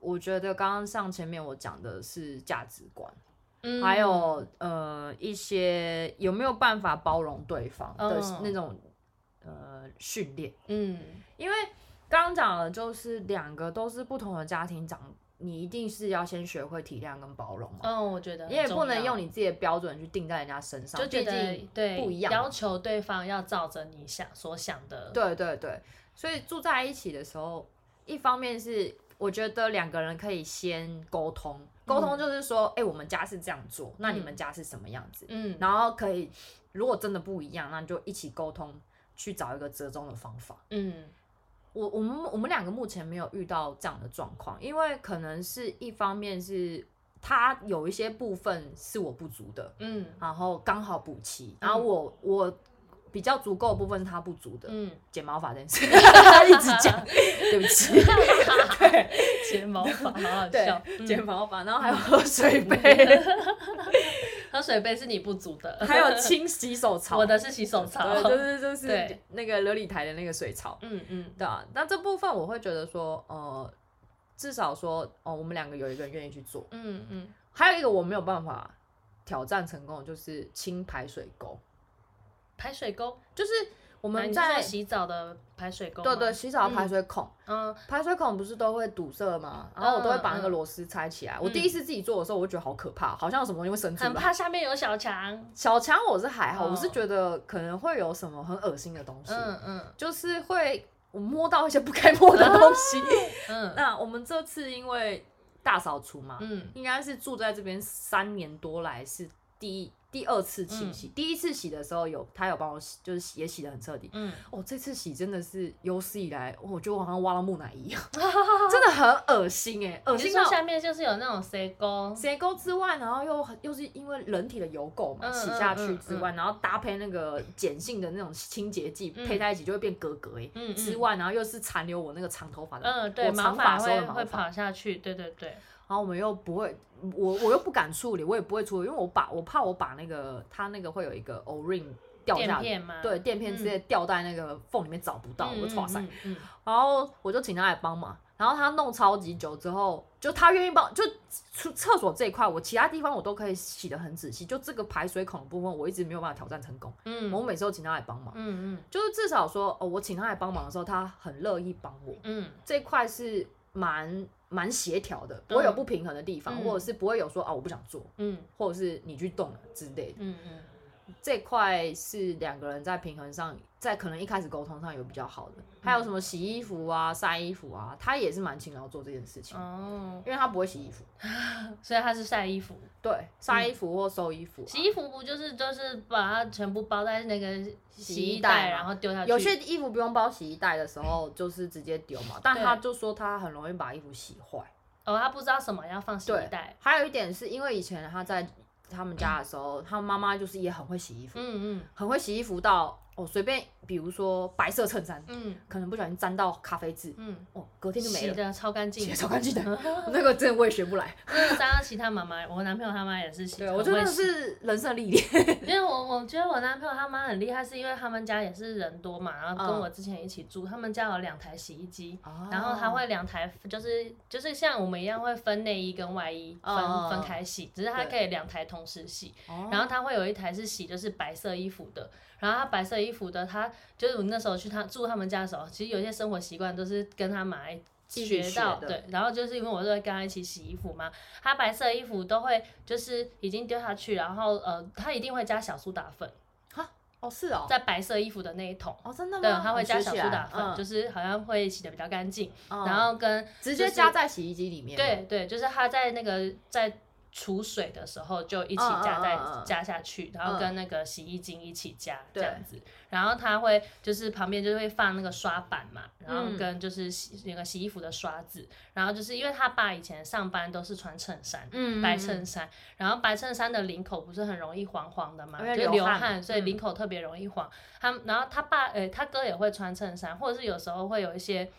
我觉得刚刚像前面我讲的是价值观，嗯，还有呃一些有没有办法包容对方的那种、嗯、呃训练，嗯，因为刚刚讲的就是两个都是不同的家庭长。你一定是要先学会体谅跟包容嘛。嗯，我觉得你也不能用你自己的标准去定在人家身上，就觉得对不一样，要求对方要照着你想所想的。对对对，所以住在一起的时候，一方面是我觉得两个人可以先沟通，沟通就是说，哎、嗯欸，我们家是这样做，那你们家是什么样子？嗯，然后可以，如果真的不一样，那就一起沟通，去找一个折中的方法。嗯。我我们我们两个目前没有遇到这样的状况，因为可能是一方面是他有一些部分是我不足的，嗯，然后刚好补齐，然后我我比较足够的部分是他不足的。嗯，剪毛发这件事，他一直讲，对不起。对，剪毛发，好好笑。剪毛发，然后还有喝水杯，喝水杯是你不足的。还有 清洗手槽，我的是洗手槽，就是就是那个琉璃台的那个水槽。嗯嗯，对啊。那这部分我会觉得说，呃，至少说，哦，我们两个有一个人愿意去做。嗯嗯。还有一个我没有办法挑战成功，就是清排水沟。排水沟就是我们在洗澡的排水沟。对对，洗澡的排水孔。嗯。排水孔不是都会堵塞吗？然后我都会把那个螺丝拆起来。我第一次自己做的时候，我就觉得好可怕，好像有什么东西会伸出来。很怕下面有小强。小强我是还好，我是觉得可能会有什么很恶心的东西。嗯嗯。就是会我摸到一些不该摸的东西。嗯。那我们这次因为。大扫除嘛，嗯，应该是住在这边三年多来是第一第二次清洗，第一次洗的时候有他有帮我洗，就是也洗的很彻底，嗯，哦，这次洗真的是有史以来，我觉得我好像挖了木乃伊一样，真的很恶心哎，恶心到下面就是有那种水沟，水沟之外，然后又又是因为人体的油垢嘛，洗下去之外，然后搭配那个碱性的那种清洁剂配在一起就会变格格哎，嗯，之外，然后又是残留我那个长头发的，嗯，对，长发时候的毛发。会跑下去，对对对。然后我们又不会，我我又不敢处理，我也不会处理，因为我把我怕我把那个它那个会有一个 O-ring 掉下来，对，垫片直接掉在那个缝里面找不到，我就剉赛。然后我就请他来帮忙，然后他弄超级久之后，就他愿意帮，就厕厕所这一块，我其他地方我都可以洗得很仔细，就这个排水孔的部分，我一直没有办法挑战成功。嗯，我每次都请他来帮忙。嗯嗯，就是至少说，哦，我请他来帮忙的时候，他很乐意帮我。嗯，这块是蛮。蛮协调的，不会有不平衡的地方，嗯、或者是不会有说啊我不想做，嗯，或者是你去动了之类的，嗯嗯，这块是两个人在平衡上，在可能一开始沟通上有比较好的。嗯、还有什么洗衣服啊、晒衣服啊，他也是蛮勤劳做这件事情，哦，因为他不会洗衣服，所以他是晒衣服，对，晒衣服或收衣服、洗衣服不就是就是把它全部包在那个洗衣袋，然后丢下去。有些衣服不用包洗衣袋的时候，就是直接丢嘛。但他就说他很容易把衣服洗坏。哦，他不知道什么要放洗衣袋。还有一点是因为以前他在他们家的时候，他妈妈就是也很会洗衣服，嗯嗯，很会洗衣服到。哦，随便，比如说白色衬衫，嗯，可能不小心沾到咖啡渍，嗯，哦，隔天就没了，洗的超干净，洗的超干净的，那个真的我也学不来。嗯，沾到其他妈妈，我男朋友他妈也是洗，对，我真的是人生历练。因为我我觉得我男朋友他妈很厉害，是因为他们家也是人多嘛，然后跟我之前一起住，他们家有两台洗衣机，然后他会两台，就是就是像我们一样会分内衣跟外衣分分开洗，只是他可以两台同时洗，然后他会有一台是洗就是白色衣服的。然后他白色衣服的，他就是我那时候去他住他们家的时候，其实有些生活习惯都是跟他买学到，对。然后就是因为我都会跟他一起洗衣服嘛，他白色衣服都会就是已经丢下去，然后呃，他一定会加小苏打粉。哈，哦是哦，在白色衣服的那一桶。哦真的吗？对，他会加小苏打粉，嗯、就是好像会洗的比较干净。嗯、然后跟、就是、直接加在洗衣机里面。对对，就是他在那个在。储水的时候就一起加在加下去，然后跟那个洗衣精一起加这样子，然后他会就是旁边就会放那个刷板嘛，然后跟就是洗那个洗衣服的刷子，然后就是因为他爸以前上班都是穿衬衫，白衬衫，然后白衬衫的领口不是很容易黄黄的嘛，就流汗，所以领口特别容易黄。他然后他爸诶，他哥也会穿衬衫，或者是有时候会有一些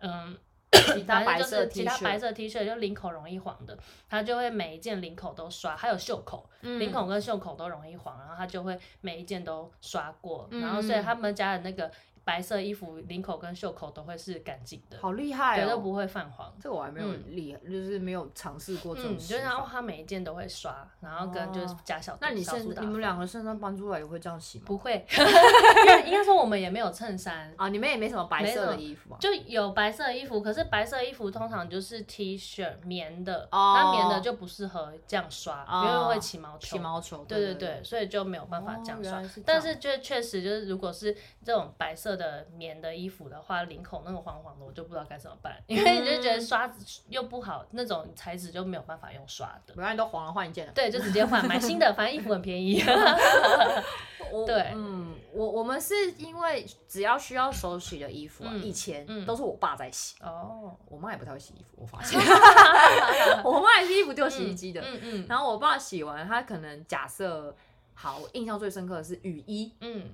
嗯。其他白色 T 恤，其他白色 T 恤就领口容易黄的，他就会每一件领口都刷，还有袖口，领口跟袖口都容易黄，然后他就会每一件都刷过，然后所以他们家的那个。白色衣服领口跟袖口都会是干净的，好厉害哦，绝对不会泛黄。这个我还没有厉害，就是没有尝试过这种。就是然后他每一件都会刷，然后跟就是加小。那你现你们两个身上搬出来也会这样洗吗？不会，因为应该说我们也没有衬衫啊，你们也没什么白色的衣服，就有白色的衣服，可是白色衣服通常就是 T 恤棉的，那棉的就不适合这样刷，因为会起毛球。起毛球。对对对，所以就没有办法这样刷。但是就确实就是，如果是这种白色的棉的。衣服的话，领口那个黄黄的，我就不知道该怎么办，因为你就觉得刷子又不好，那种材质就没有办法用刷的。不然都黄了，换一件。对，就直接换，买新的，反正衣服很便宜。对，嗯，我我们是因为只要需要手洗的衣服啊，以前都是我爸在洗。哦，我妈也不太会洗衣服，我发 现。我妈也是衣服丢洗衣机的。嗯嗯。然后我爸洗完，他可能假设好，印象最深刻的是雨衣。嗯。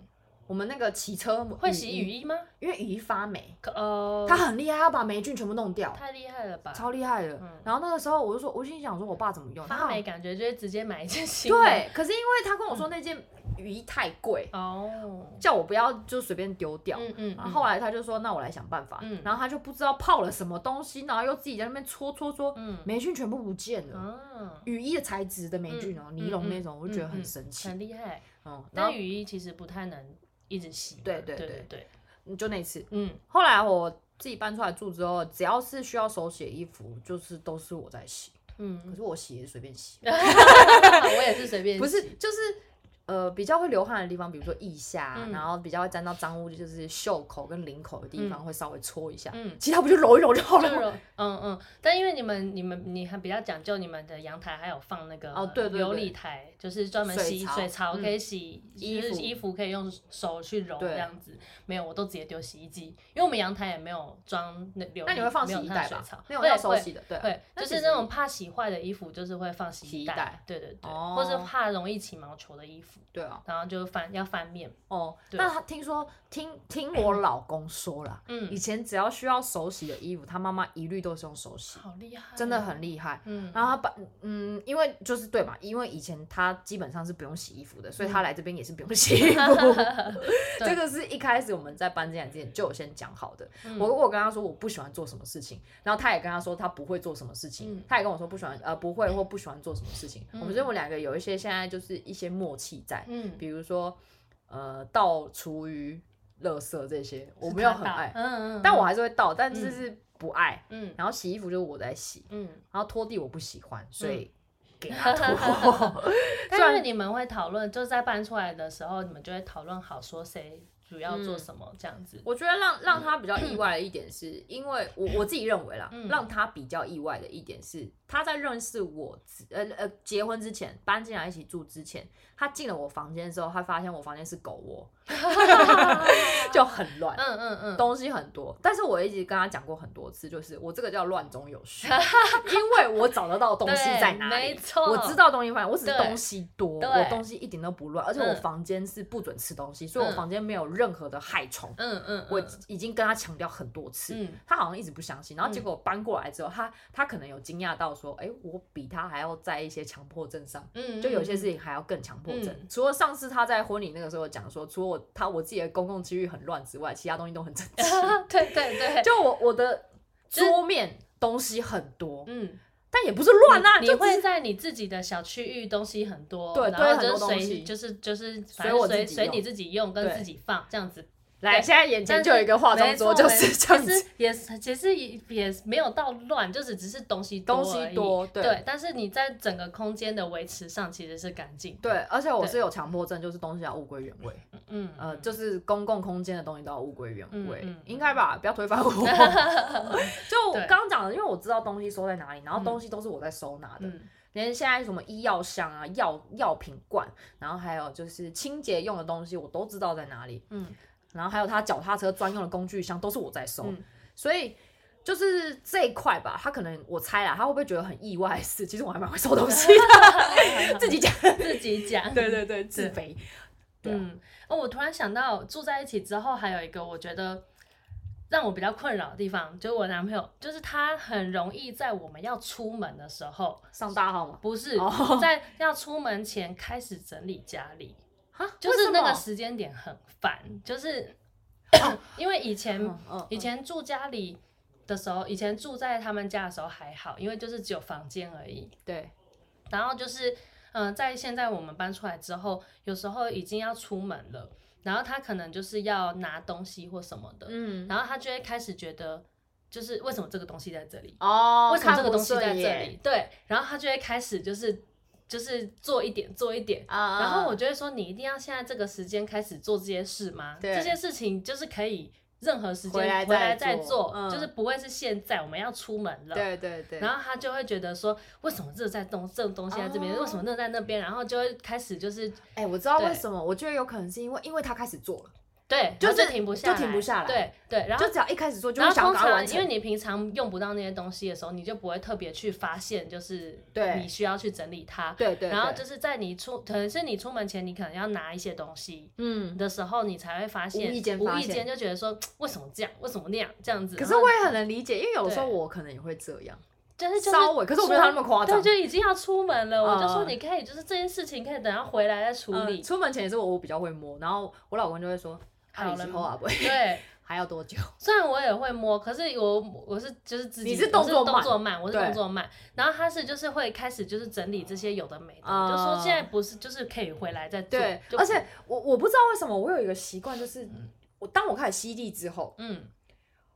我们那个骑车会洗雨衣吗？因为雨衣发霉，呃，他很厉害，要把霉菌全部弄掉，太厉害了吧，超厉害的。然后那个时候我就说，我心想说，我爸怎么用？发霉感觉就是直接买一件新的。对，可是因为他跟我说那件雨衣太贵哦，叫我不要就随便丢掉。嗯嗯。然后后来他就说，那我来想办法。嗯。然后他就不知道泡了什么东西，然后又自己在那边搓搓搓，嗯，霉菌全部不见了。嗯。雨衣的材质的霉菌哦，尼龙那种，我就觉得很神奇，很厉害。嗯。但雨衣其实不太能。一直洗，对对对对，就那次，嗯，后来我自己搬出来住之后，只要是需要手洗的衣服，就是都是我在洗，嗯，可是我洗也随便洗，我也是随便洗，不是就是。呃，比较会流汗的地方，比如说腋下，嗯、然后比较会沾到脏污，就是袖口跟领口的地方，会稍微搓一下。嗯，其他不就揉一揉就好了。嗯嗯。但因为你们你们你还比较讲究，你们的阳台还有放那个哦，对对，流理台，就是专门洗水槽，可以洗衣服，衣服可以用手去揉这样子。没有，我都直接丢洗衣机，因为我们阳台也没没有装那流。那你会放洗衣袋吧？没有，要手洗的，对，会，就是那种怕洗坏的衣服，就是会放洗衣袋。对对对，或是怕容易起毛球的衣服。对啊，然后就翻要翻面哦。那他听说听听我 老公说了，嗯，以前只要需要手洗的衣服，他妈妈一律都是用手洗，好厉害，真的很厉害。嗯，然后他把嗯，因为就是对嘛，因为以前他基本上是不用洗衣服的，所以他来这边也是不用洗衣服。这个是一开始我们在搬进来之前就有先讲好的。我如果跟他说我不喜欢做什么事情，然后他也跟他说他不会做什么事情，他也跟我说不喜欢呃不会或不喜欢做什么事情。我们这我两个有一些现在就是一些默契在。嗯，比如说，呃，倒厨余、垃圾这些，我没有很爱，嗯嗯，但我还是会倒，但就是不爱，嗯，然后洗衣服就是我在洗，嗯，然后拖地我不喜欢，所以给他 拖。但是你们会讨论，就是在搬出来的时候，你们就会讨论好说谁主要做什么这样子。我觉得让让他比较意外的一点是，因为我我自己认为啦，让他比较意外的一点是，他在认识我，呃呃，结婚之前搬进来一起住之前。他进了我房间之后，他发现我房间是狗窝，就很乱，嗯嗯嗯，东西很多。但是我一直跟他讲过很多次，就是我这个叫乱中有序，因为我找得到东西在哪里，没错，我知道东西放，我只是东西多，我东西一点都不乱，而且我房间是不准吃东西，所以我房间没有任何的害虫，嗯嗯，我已经跟他强调很多次，他好像一直不相信。然后结果搬过来之后，他他可能有惊讶到说，哎，我比他还要在一些强迫症上，嗯，就有些事情还要更强迫。嗯、除了上次他在婚礼那个时候讲说，除了我他我自己的公共区域很乱之外，其他东西都很整齐。对对对，就我我的桌面东西很多，嗯，但也不是乱啊。你会在你自己的小区域东西很多，对，然后就随就是就是随我随随你自己用跟自己放这样子。来，现在眼前就有一个化妆桌，就是这样子。也是，其实也也没有到乱，就是只是东西东西多，对。但是你在整个空间的维持上其实是干净。对，而且我是有强迫症，就是东西要物归原位。嗯呃，就是公共空间的东西都要物归原位，应该吧？不要推翻我。就刚刚讲的，因为我知道东西收在哪里，然后东西都是我在收纳的。连现在什么医药箱啊、药药品罐，然后还有就是清洁用的东西，我都知道在哪里。嗯。然后还有他脚踏车专用的工具箱都是我在收，嗯、所以就是这一块吧。他可能我猜啦，他会不会觉得很意外？是，其实我还蛮会收东西的，自己讲自己讲，对对对，自肥。嗯，哦，我突然想到住在一起之后，还有一个我觉得让我比较困扰的地方，就是我男朋友，就是他很容易在我们要出门的时候上大号吗？不是，哦、在要出门前开始整理家里。就是那个时间点很烦，就是 因为以前以前住家里的时候，以前住在他们家的时候还好，因为就是只有房间而已。对。然后就是嗯，在现在我们搬出来之后，有时候已经要出门了，然后他可能就是要拿东西或什么的，嗯，然后他就会开始觉得，就是为什么这个东西在这里？哦，为什么这个东西在这里？对，然后他就会开始就是。就是做一点做一点，uh, uh, 然后我就会说，你一定要现在这个时间开始做这些事吗？对这些事情就是可以任何时间回来回来再做，嗯、就是不会是现在我们要出门了。对对对。然后他就会觉得说，为什么这在东这种东西在这边，uh, 为什么那在那边？然后就会开始就是，哎、欸，我知道为什么，我觉得有可能是因为因为他开始做了。对，就是停不下来，就停不下来。对对，然后就只要一开始做，就会想赶快完成。因为你平常用不到那些东西的时候，你就不会特别去发现，就是你需要去整理它。对对。然后就是在你出，可能是你出门前，你可能要拿一些东西，嗯，的时候，你才会发现，无意间无意间就觉得说，为什么这样？为什么那样？这样子。可是我也很能理解，因为有时候我可能也会这样。就是稍微，可是我没有他那么夸张。对，就已经要出门了，我就说你可以，就是这件事情可以等下回来再处理。出门前也是我，我比较会摸，然后我老公就会说，好了吗？对，还要多久？虽然我也会摸，可是我我是就是自己，你是动作动作慢，我是动作慢，然后他是就是会开始就是整理这些有的没的，就说现在不是就是可以回来再做。对，而且我我不知道为什么我有一个习惯，就是我当我开始吸地之后，嗯，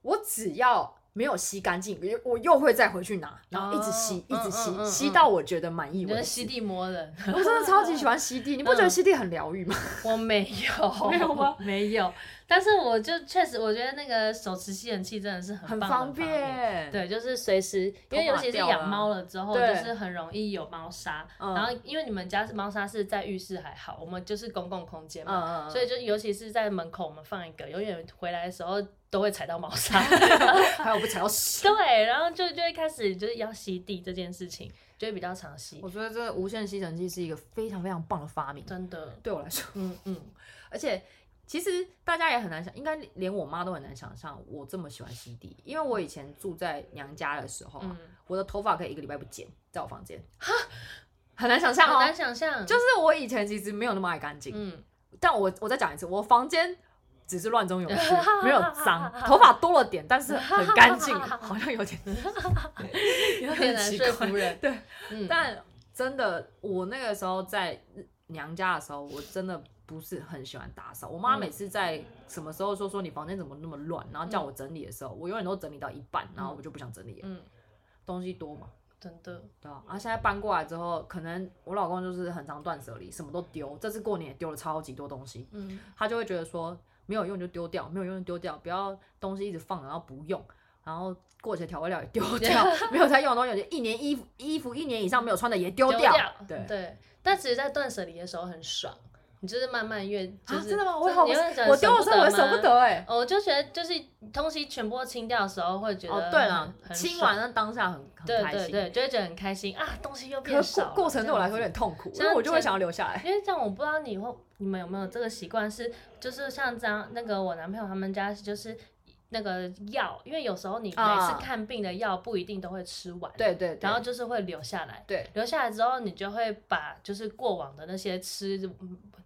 我只要。没有吸干净，我我又会再回去拿，然后一直吸，一直吸，吸到我觉得满意为止。吸地魔人，我真的超级喜欢吸地，你不觉得吸地很疗愈吗？我没有，没有吗？没有，但是我就确实，我觉得那个手持吸尘器真的是很很方便。对，就是随时，因为尤其是养猫了之后，就是很容易有猫砂。然后因为你们家是猫砂是在浴室还好，我们就是公共空间嘛，所以就尤其是在门口我们放一个，永远回来的时候。都会踩到猫砂，还有不踩到屎。对，然后就就会开始就是要吸地这件事情，就会比较常吸。我觉得这个无线吸尘器是一个非常非常棒的发明，真的对我来说，嗯嗯。而且其实大家也很难想，应该连我妈都很难想象我这么喜欢吸地，因为我以前住在娘家的时候，嗯、我的头发可以一个礼拜不剪，在我房间，哈，很难想象哦，很难想象。就是我以前其实没有那么爱干净，嗯，但我我再讲一次，我房间。只是乱中有序，没有脏，头发多了点，但是很干净，好像 有点有点难说服人。对，但真的，我那个时候在娘家的时候，我真的不是很喜欢打扫。我妈每次在什么时候说说你房间怎么那么乱，然后叫我整理的时候，我永远都整理到一半，然后我就不想整理了。嗯，东西多嘛，真的。对啊，然后现在搬过来之后，可能我老公就是很常断舍离，什么都丢。这次过年也丢了超级多东西，嗯，他就会觉得说。没有用就丢掉，没有用就丢掉，不要东西一直放然后不用，然后过期调味料也丢掉，没有在用的东西，一年衣服衣服一年以上没有穿的也丢掉。对对，但其实，在断舍离的时候很爽，你就是慢慢越就是真的吗？我好，我丢的时候我舍不得哎，我就觉得就是东西全部清掉的时候会觉得哦对了，清完了当下很很开心，对，就会觉得很开心啊，东西又变少。过程对我来说有点痛苦，所以我就会想要留下来。因为这样我不知道你会。你们有没有这个习惯？是就是像这样，那个我男朋友他们家就是那个药，因为有时候你每次看病的药不一定都会吃完，对对，然后就是会留下来，对，留下来之后你就会把就是过往的那些吃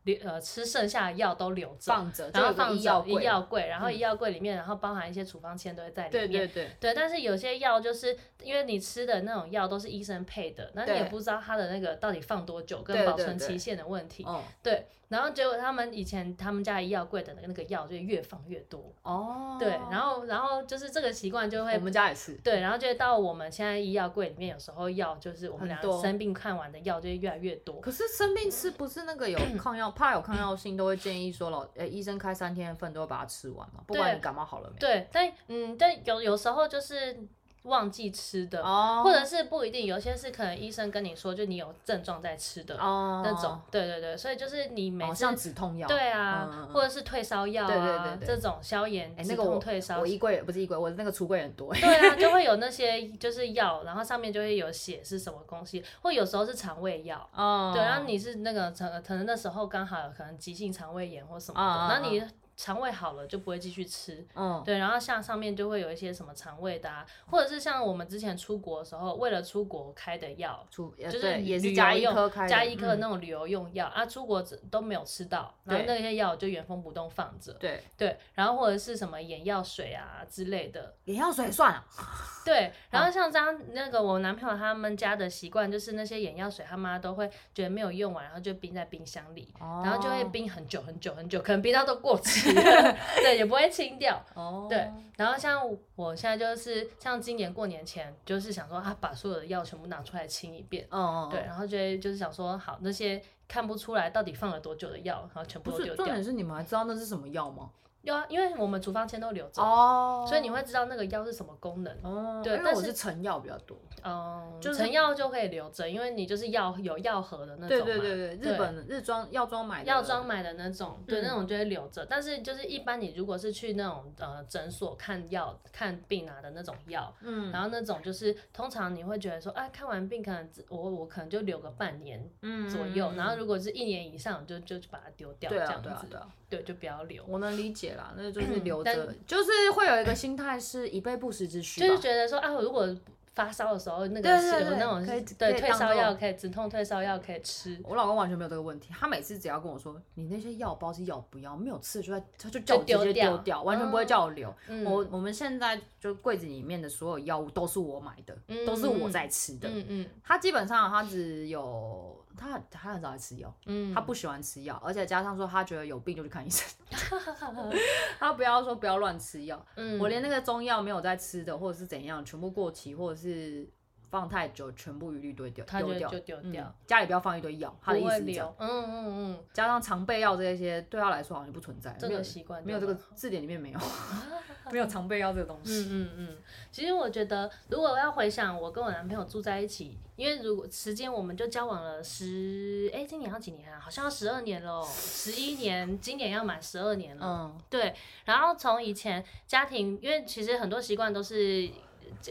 留呃吃剩下的药都留着，放着，然后放医药医药柜，然后医药柜里面，然后包含一些处方签都会在里面，对对。对，对，但是有些药就是因为你吃的那种药都是医生配的，那你也不知道它的那个到底放多久跟保存期限的问题，对。然后结果他们以前他们家医药柜的那个那个药就越放越多哦，对，然后然后就是这个习惯就会我们家也是对，然后就到我们现在医药柜里面有时候药就是我们俩生病看完的药就会越来越多。可是生病吃不是那个有 抗药怕有抗药性都会建议说老诶医生开三天份都会把它吃完嘛，不管你感冒好了没。对，但嗯但有有时候就是。忘记吃的，oh. 或者是不一定，有些是可能医生跟你说，就你有症状在吃的那种，oh. 对对对，所以就是你每次、oh, 像止痛药，对啊，嗯、或者是退烧药啊，对对对对这种消炎、止痛、退烧。我衣柜不是衣柜，我那个橱柜很多。对啊，就会有那些就是药，然后上面就会有写是什么东西，或有时候是肠胃药。哦。Oh. 对，然后你是那个可可能那时候刚好有可能急性肠胃炎或什么的，那、oh. 你。肠胃好了就不会继续吃，嗯，对，然后像上面就会有一些什么肠胃的，啊，或者是像我们之前出国的时候，为了出国开的药，出就是旅游用加一颗那种旅游用药，嗯、啊，出国都没有吃到，然后那些药就原封不动放着，对。对，然后或者是什么眼药水啊之类的，眼药水算了，对，然后像这样那个我男朋友他们家的习惯就是那些眼药水他妈都会觉得没有用完，然后就冰在冰箱里，哦、然后就会冰很久很久很久，可能冰到都过期。对，也不会清掉。哦，对，然后像我现在就是像今年过年前，就是想说啊，把所有的药全部拿出来清一遍。哦，对，然后就就是想说，好，那些看不出来到底放了多久的药，然后全部都丢掉。重点是你们还知道那是什么药吗？有啊，因为我们处方签都留着哦，所以你会知道那个药是什么功能哦。对，但我是成药比较多。哦，就是成药就可以留着，因为你就是药有药盒的那种。对对对对，日本日装药妆买的。药妆买的那种，对，那种就会留着。但是就是一般你如果是去那种呃诊所看药看病拿的那种药，嗯，然后那种就是通常你会觉得说，哎，看完病可能我我可能就留个半年左右，然后如果是一年以上，就就把它丢掉这样子。对，就不要留。我能理解啦，那就是留着，就是会有一个心态是以备不时之需，就是觉得说啊，如果。发烧的时候，那个有那种对退烧药可以止痛退烧药可以吃。我老公完全没有这个问题，他每次只要跟我说，你那些药包是要不要，没有吃就在他就叫我直接丢掉，完全不会叫我留。我我们现在就柜子里面的所有药物都是我买的，都是我在吃的。嗯嗯，他基本上他只有他他很少来吃药，嗯，他不喜欢吃药，而且加上说他觉得有病就去看医生，他不要说不要乱吃药。嗯，我连那个中药没有在吃的或者是怎样，全部过期或者是。是放太久，全部一律丢掉，丢掉就丢掉。家里不要放一堆药，他的意思是这样。嗯嗯嗯。加上常备药这些，对他来说好像不存在，这个习惯没有这个字典里面没有，没有常备药这个东西。嗯嗯嗯。其实我觉得，如果要回想我跟我男朋友住在一起，因为如果时间我们就交往了十，哎，今年要几年啊？好像要十二年喽，十一年，今年要满十二年了。嗯。对。然后从以前家庭，因为其实很多习惯都是。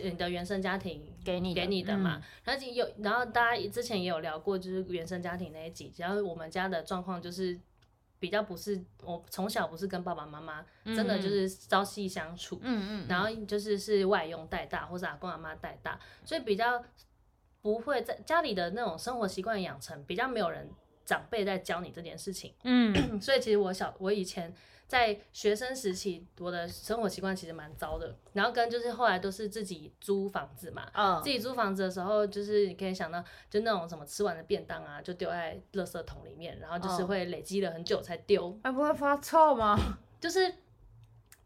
你的原生家庭给你给你的嘛，然后有，然后大家之前也有聊过，就是原生家庭那一集，然后我们家的状况就是比较不是，我从小不是跟爸爸妈妈真的就是朝夕相处，嗯嗯，然后就是是外佣带大或者阿公阿妈带大，所以比较不会在家里的那种生活习惯养成，比较没有人长辈在教你这件事情，嗯，所以其实我小我以前。在学生时期，我的生活习惯其实蛮糟的。然后跟就是后来都是自己租房子嘛，oh. 自己租房子的时候，就是你可以想到，就那种什么吃完的便当啊，就丢在垃圾桶里面，然后就是会累积了很久才丢。还不会发臭吗？就是，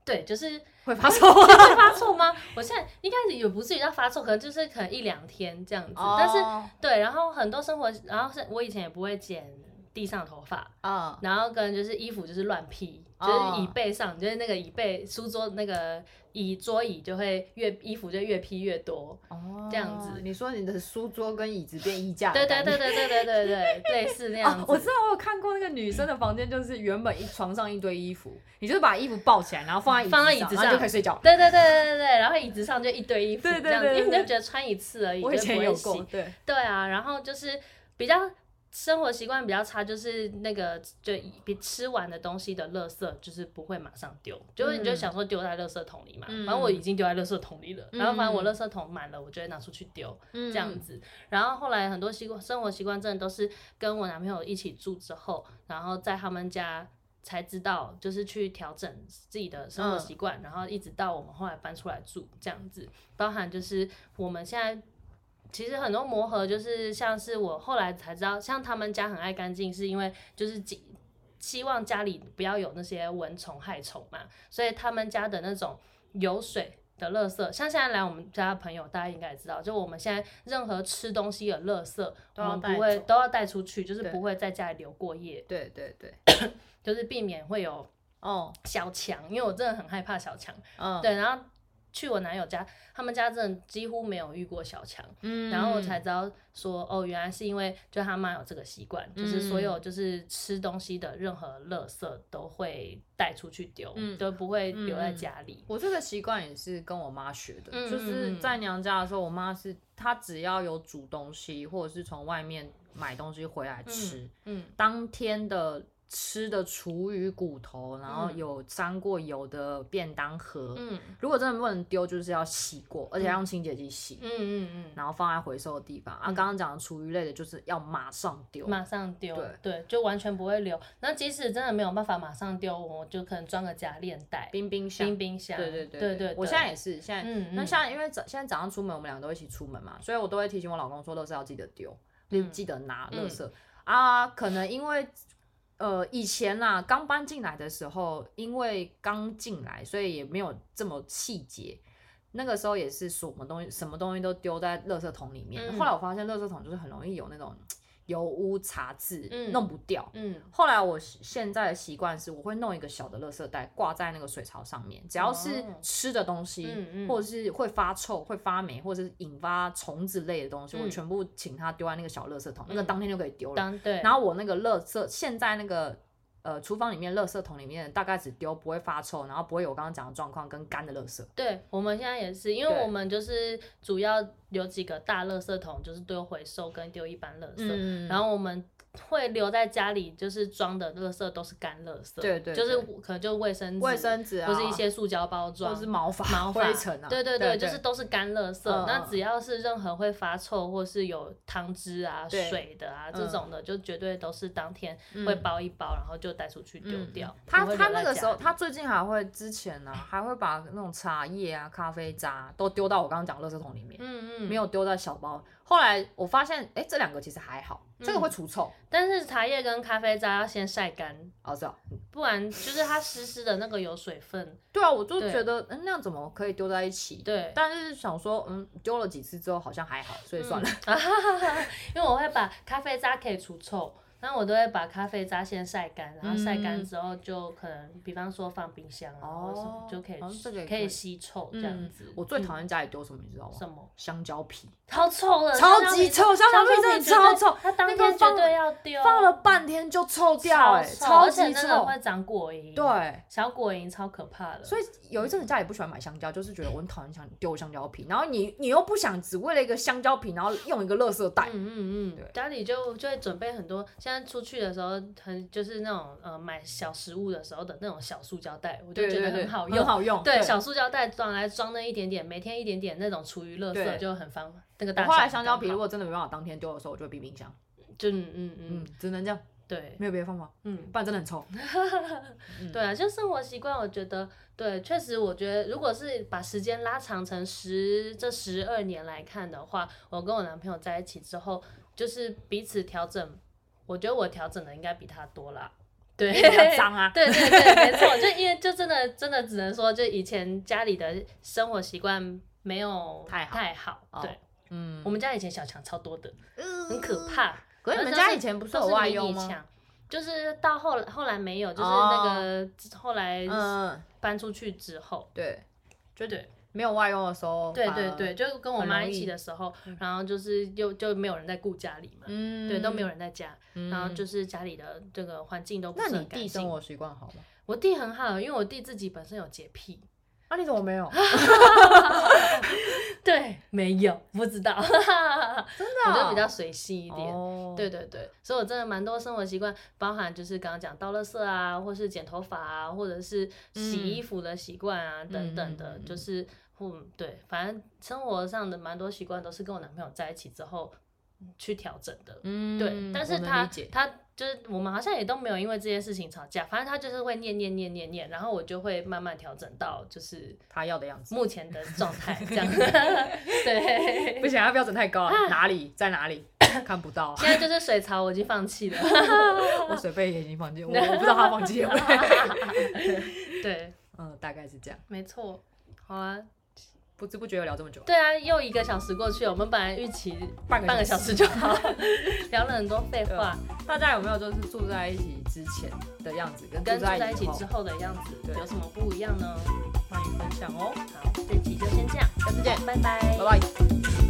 对，就是会发臭。会发臭吗？我现在一开始也不至于要发臭，可能就是可能一两天这样子。Oh. 但是对，然后很多生活，然后是我以前也不会剪地上头发，oh. 然后跟就是衣服就是乱披。就是椅背上，就是那个椅背书桌那个椅桌椅就会越衣服就越披越多，哦，这样子。你说你的书桌跟椅子变衣架？对对对对对对对对，类似那样子。我知道我有看过那个女生的房间，就是原本一床上一堆衣服，你就是把衣服抱起来，然后放在放在椅子上就可以睡觉。对对对对对对，然后椅子上就一堆衣服，这样子，因为你就觉得穿一次而已，我以前有过。对对啊，然后就是比较。生活习惯比较差，就是那个就比吃完的东西的垃圾，就是不会马上丢，就是你就想说丢在垃圾桶里嘛，反正我已经丢在垃圾桶里了，然后反正我垃圾桶满了，我就会拿出去丢，这样子。然后后来很多习惯生活习惯真的都是跟我男朋友一起住之后，然后在他们家才知道，就是去调整自己的生活习惯，然后一直到我们后来搬出来住这样子，包含就是我们现在。其实很多磨合就是像是我后来才知道，像他们家很爱干净，是因为就是希希望家里不要有那些蚊虫害虫嘛，所以他们家的那种有水的垃圾，像现在来我们家的朋友，大家应该也知道，就我们现在任何吃东西的垃圾，我们不会都要带出去，就是不会在家里留过夜。对对对，就是避免会有哦小强，因为我真的很害怕小强。嗯，对，然后。去我男友家，他们家真的几乎没有遇过小强，嗯，然后我才知道说，哦，原来是因为就他妈有这个习惯，嗯，就是所有就是吃东西的任何垃圾都会带出去丢，嗯，都不会留在家里。我这个习惯也是跟我妈学的，嗯，就是在娘家的时候，我妈是她只要有煮东西或者是从外面买东西回来吃，嗯，嗯，当天的。吃的厨余骨头，然后有沾过油的便当盒，嗯，如果真的不能丢，就是要洗过，而且要用清洁剂洗，嗯嗯嗯，然后放在回收的地方。啊，刚刚讲的厨余类的，就是要马上丢，马上丢，对对，就完全不会留。那即使真的没有办法马上丢，我就可能装个假链袋，冰冰箱，冰冰箱，对对对对对。我现在也是，现在，嗯那像因为早现在早上出门，我们两个都一起出门嘛，所以我都会提醒我老公说，都是要记得丢，记得拿垃圾啊，可能因为。呃，以前呐、啊，刚搬进来的时候，因为刚进来，所以也没有这么细节。那个时候也是什么东西，什么东西都丢在垃圾桶里面。嗯、后来我发现，垃圾桶就是很容易有那种油污茶渍，嗯，弄不掉，嗯。后来我现在的习惯是，我会弄一个小的垃圾袋挂在那个水槽上面，只要是吃的东西，或者是会发臭、会发霉，或者是引发虫子类的东西，我全部请他丢在那个小垃圾桶，那个当天就可以丢了。对。然后我那个垃圾现在那个。呃，厨房里面垃圾桶里面大概只丢不会发臭，然后不会有我刚刚讲的状况跟干的垃圾。对，我们现在也是，因为我们就是主要有几个大垃圾桶，就是丢回收跟丢一般垃圾，嗯、然后我们。会留在家里，就是装的垃圾都是干垃圾，对对，就是可能就卫生纸、卫生纸啊，或是一些塑胶包装，或是毛发、毛灰尘啊，对对对，就是都是干垃圾。那只要是任何会发臭或是有汤汁啊、水的啊这种的，就绝对都是当天会包一包，然后就带出去丢掉。他他那个时候，他最近还会之前呢，还会把那种茶叶啊、咖啡渣都丢到我刚刚讲垃圾桶里面，嗯嗯，没有丢在小包。后来我发现，哎，这两个其实还好，这个会除臭，但是茶叶跟咖啡渣要先晒干，哦，是哦，不然就是它湿湿的那个有水分。对啊，我就觉得，嗯，那样怎么可以丢在一起？对，但是想说，嗯，丢了几次之后好像还好，所以算了。因为我会把咖啡渣可以除臭。那我都会把咖啡渣先晒干，然后晒干之后就可能，比方说放冰箱啊，或者什么就可以，可以吸臭这样子。我最讨厌家里丢什么，你知道吗？什么？香蕉皮。超臭的，超级臭，香蕉皮真的超臭。它当天绝对要丢，放了半天就臭掉，哎，超级臭。会长果蝇。对，小果蝇超可怕的。所以有一阵子家里不喜欢买香蕉，就是觉得我很讨厌想丢香蕉皮，然后你你又不想只为了一个香蕉皮，然后用一个垃圾袋。嗯嗯嗯。家里就就会准备很多，现在出去的时候。很就是那种呃买小食物的时候的那种小塑胶袋，我就觉得很好用，很好用。对，小塑胶袋装来装那一点点，每天一点点那种厨余垃圾就很方便。那个大。后来香蕉皮如果真的没办法当天丢的时候，我就会冰冰箱。就嗯嗯嗯，只能这样。对，没有别的方法。嗯，不然真的很臭。对啊，就生活习惯，我觉得对，确实，我觉得如果是把时间拉长成十这十二年来看的话，我跟我男朋友在一起之后，就是彼此调整。我觉得我调整的应该比他多啦，对，比较脏啊，对对对，没错，就因为就真的真的只能说，就以前家里的生活习惯没有太好太好，对，嗯，我们家以前小强超多的，很可怕。可是你们家以前不是有外佣吗？就是到后来后来没有，就是那个后来搬出去之后，对，就对。没有外佣的时候，对对对，就跟我妈一起的时候，然后就是又就没有人在顾家里嘛，嗯、对，都没有人在家，嗯、然后就是家里的这个环境都不是很干净。那你弟生活习惯好吗？我弟很好，因为我弟自己本身有洁癖。那、啊、你怎么没有？对，没有，不知道。真的、哦，我就比较随性一点。哦、对对对，所以我真的蛮多生活习惯，包含就是刚刚讲倒垃圾啊，或是剪头发啊，或者是洗衣服的习惯啊，嗯、等等的，就是嗯，对，反正生活上的蛮多习惯都是跟我男朋友在一起之后去调整的。嗯，对，但是他他。就是我们好像也都没有因为这件事情吵架，反正他就是会念念念念念，然后我就会慢慢调整到就是他要的样子，目前的状态 这样子。对，不行，他标准太高了，哪里在哪里看不到。现在就是水槽我已经放弃了，我水杯也已经放弃，我我不知道他放弃了没。对，嗯，大概是这样。没错，好啊。不知不觉又聊这么久。对啊，又一个小时过去了。我们本来预期半个小时就好，聊了很多废话。大家有没有就是住在一起之前的样子，跟住在一起之后的样子有什么不一样呢？欢迎分享哦。好，这期就先这样，下次见，拜拜，拜拜。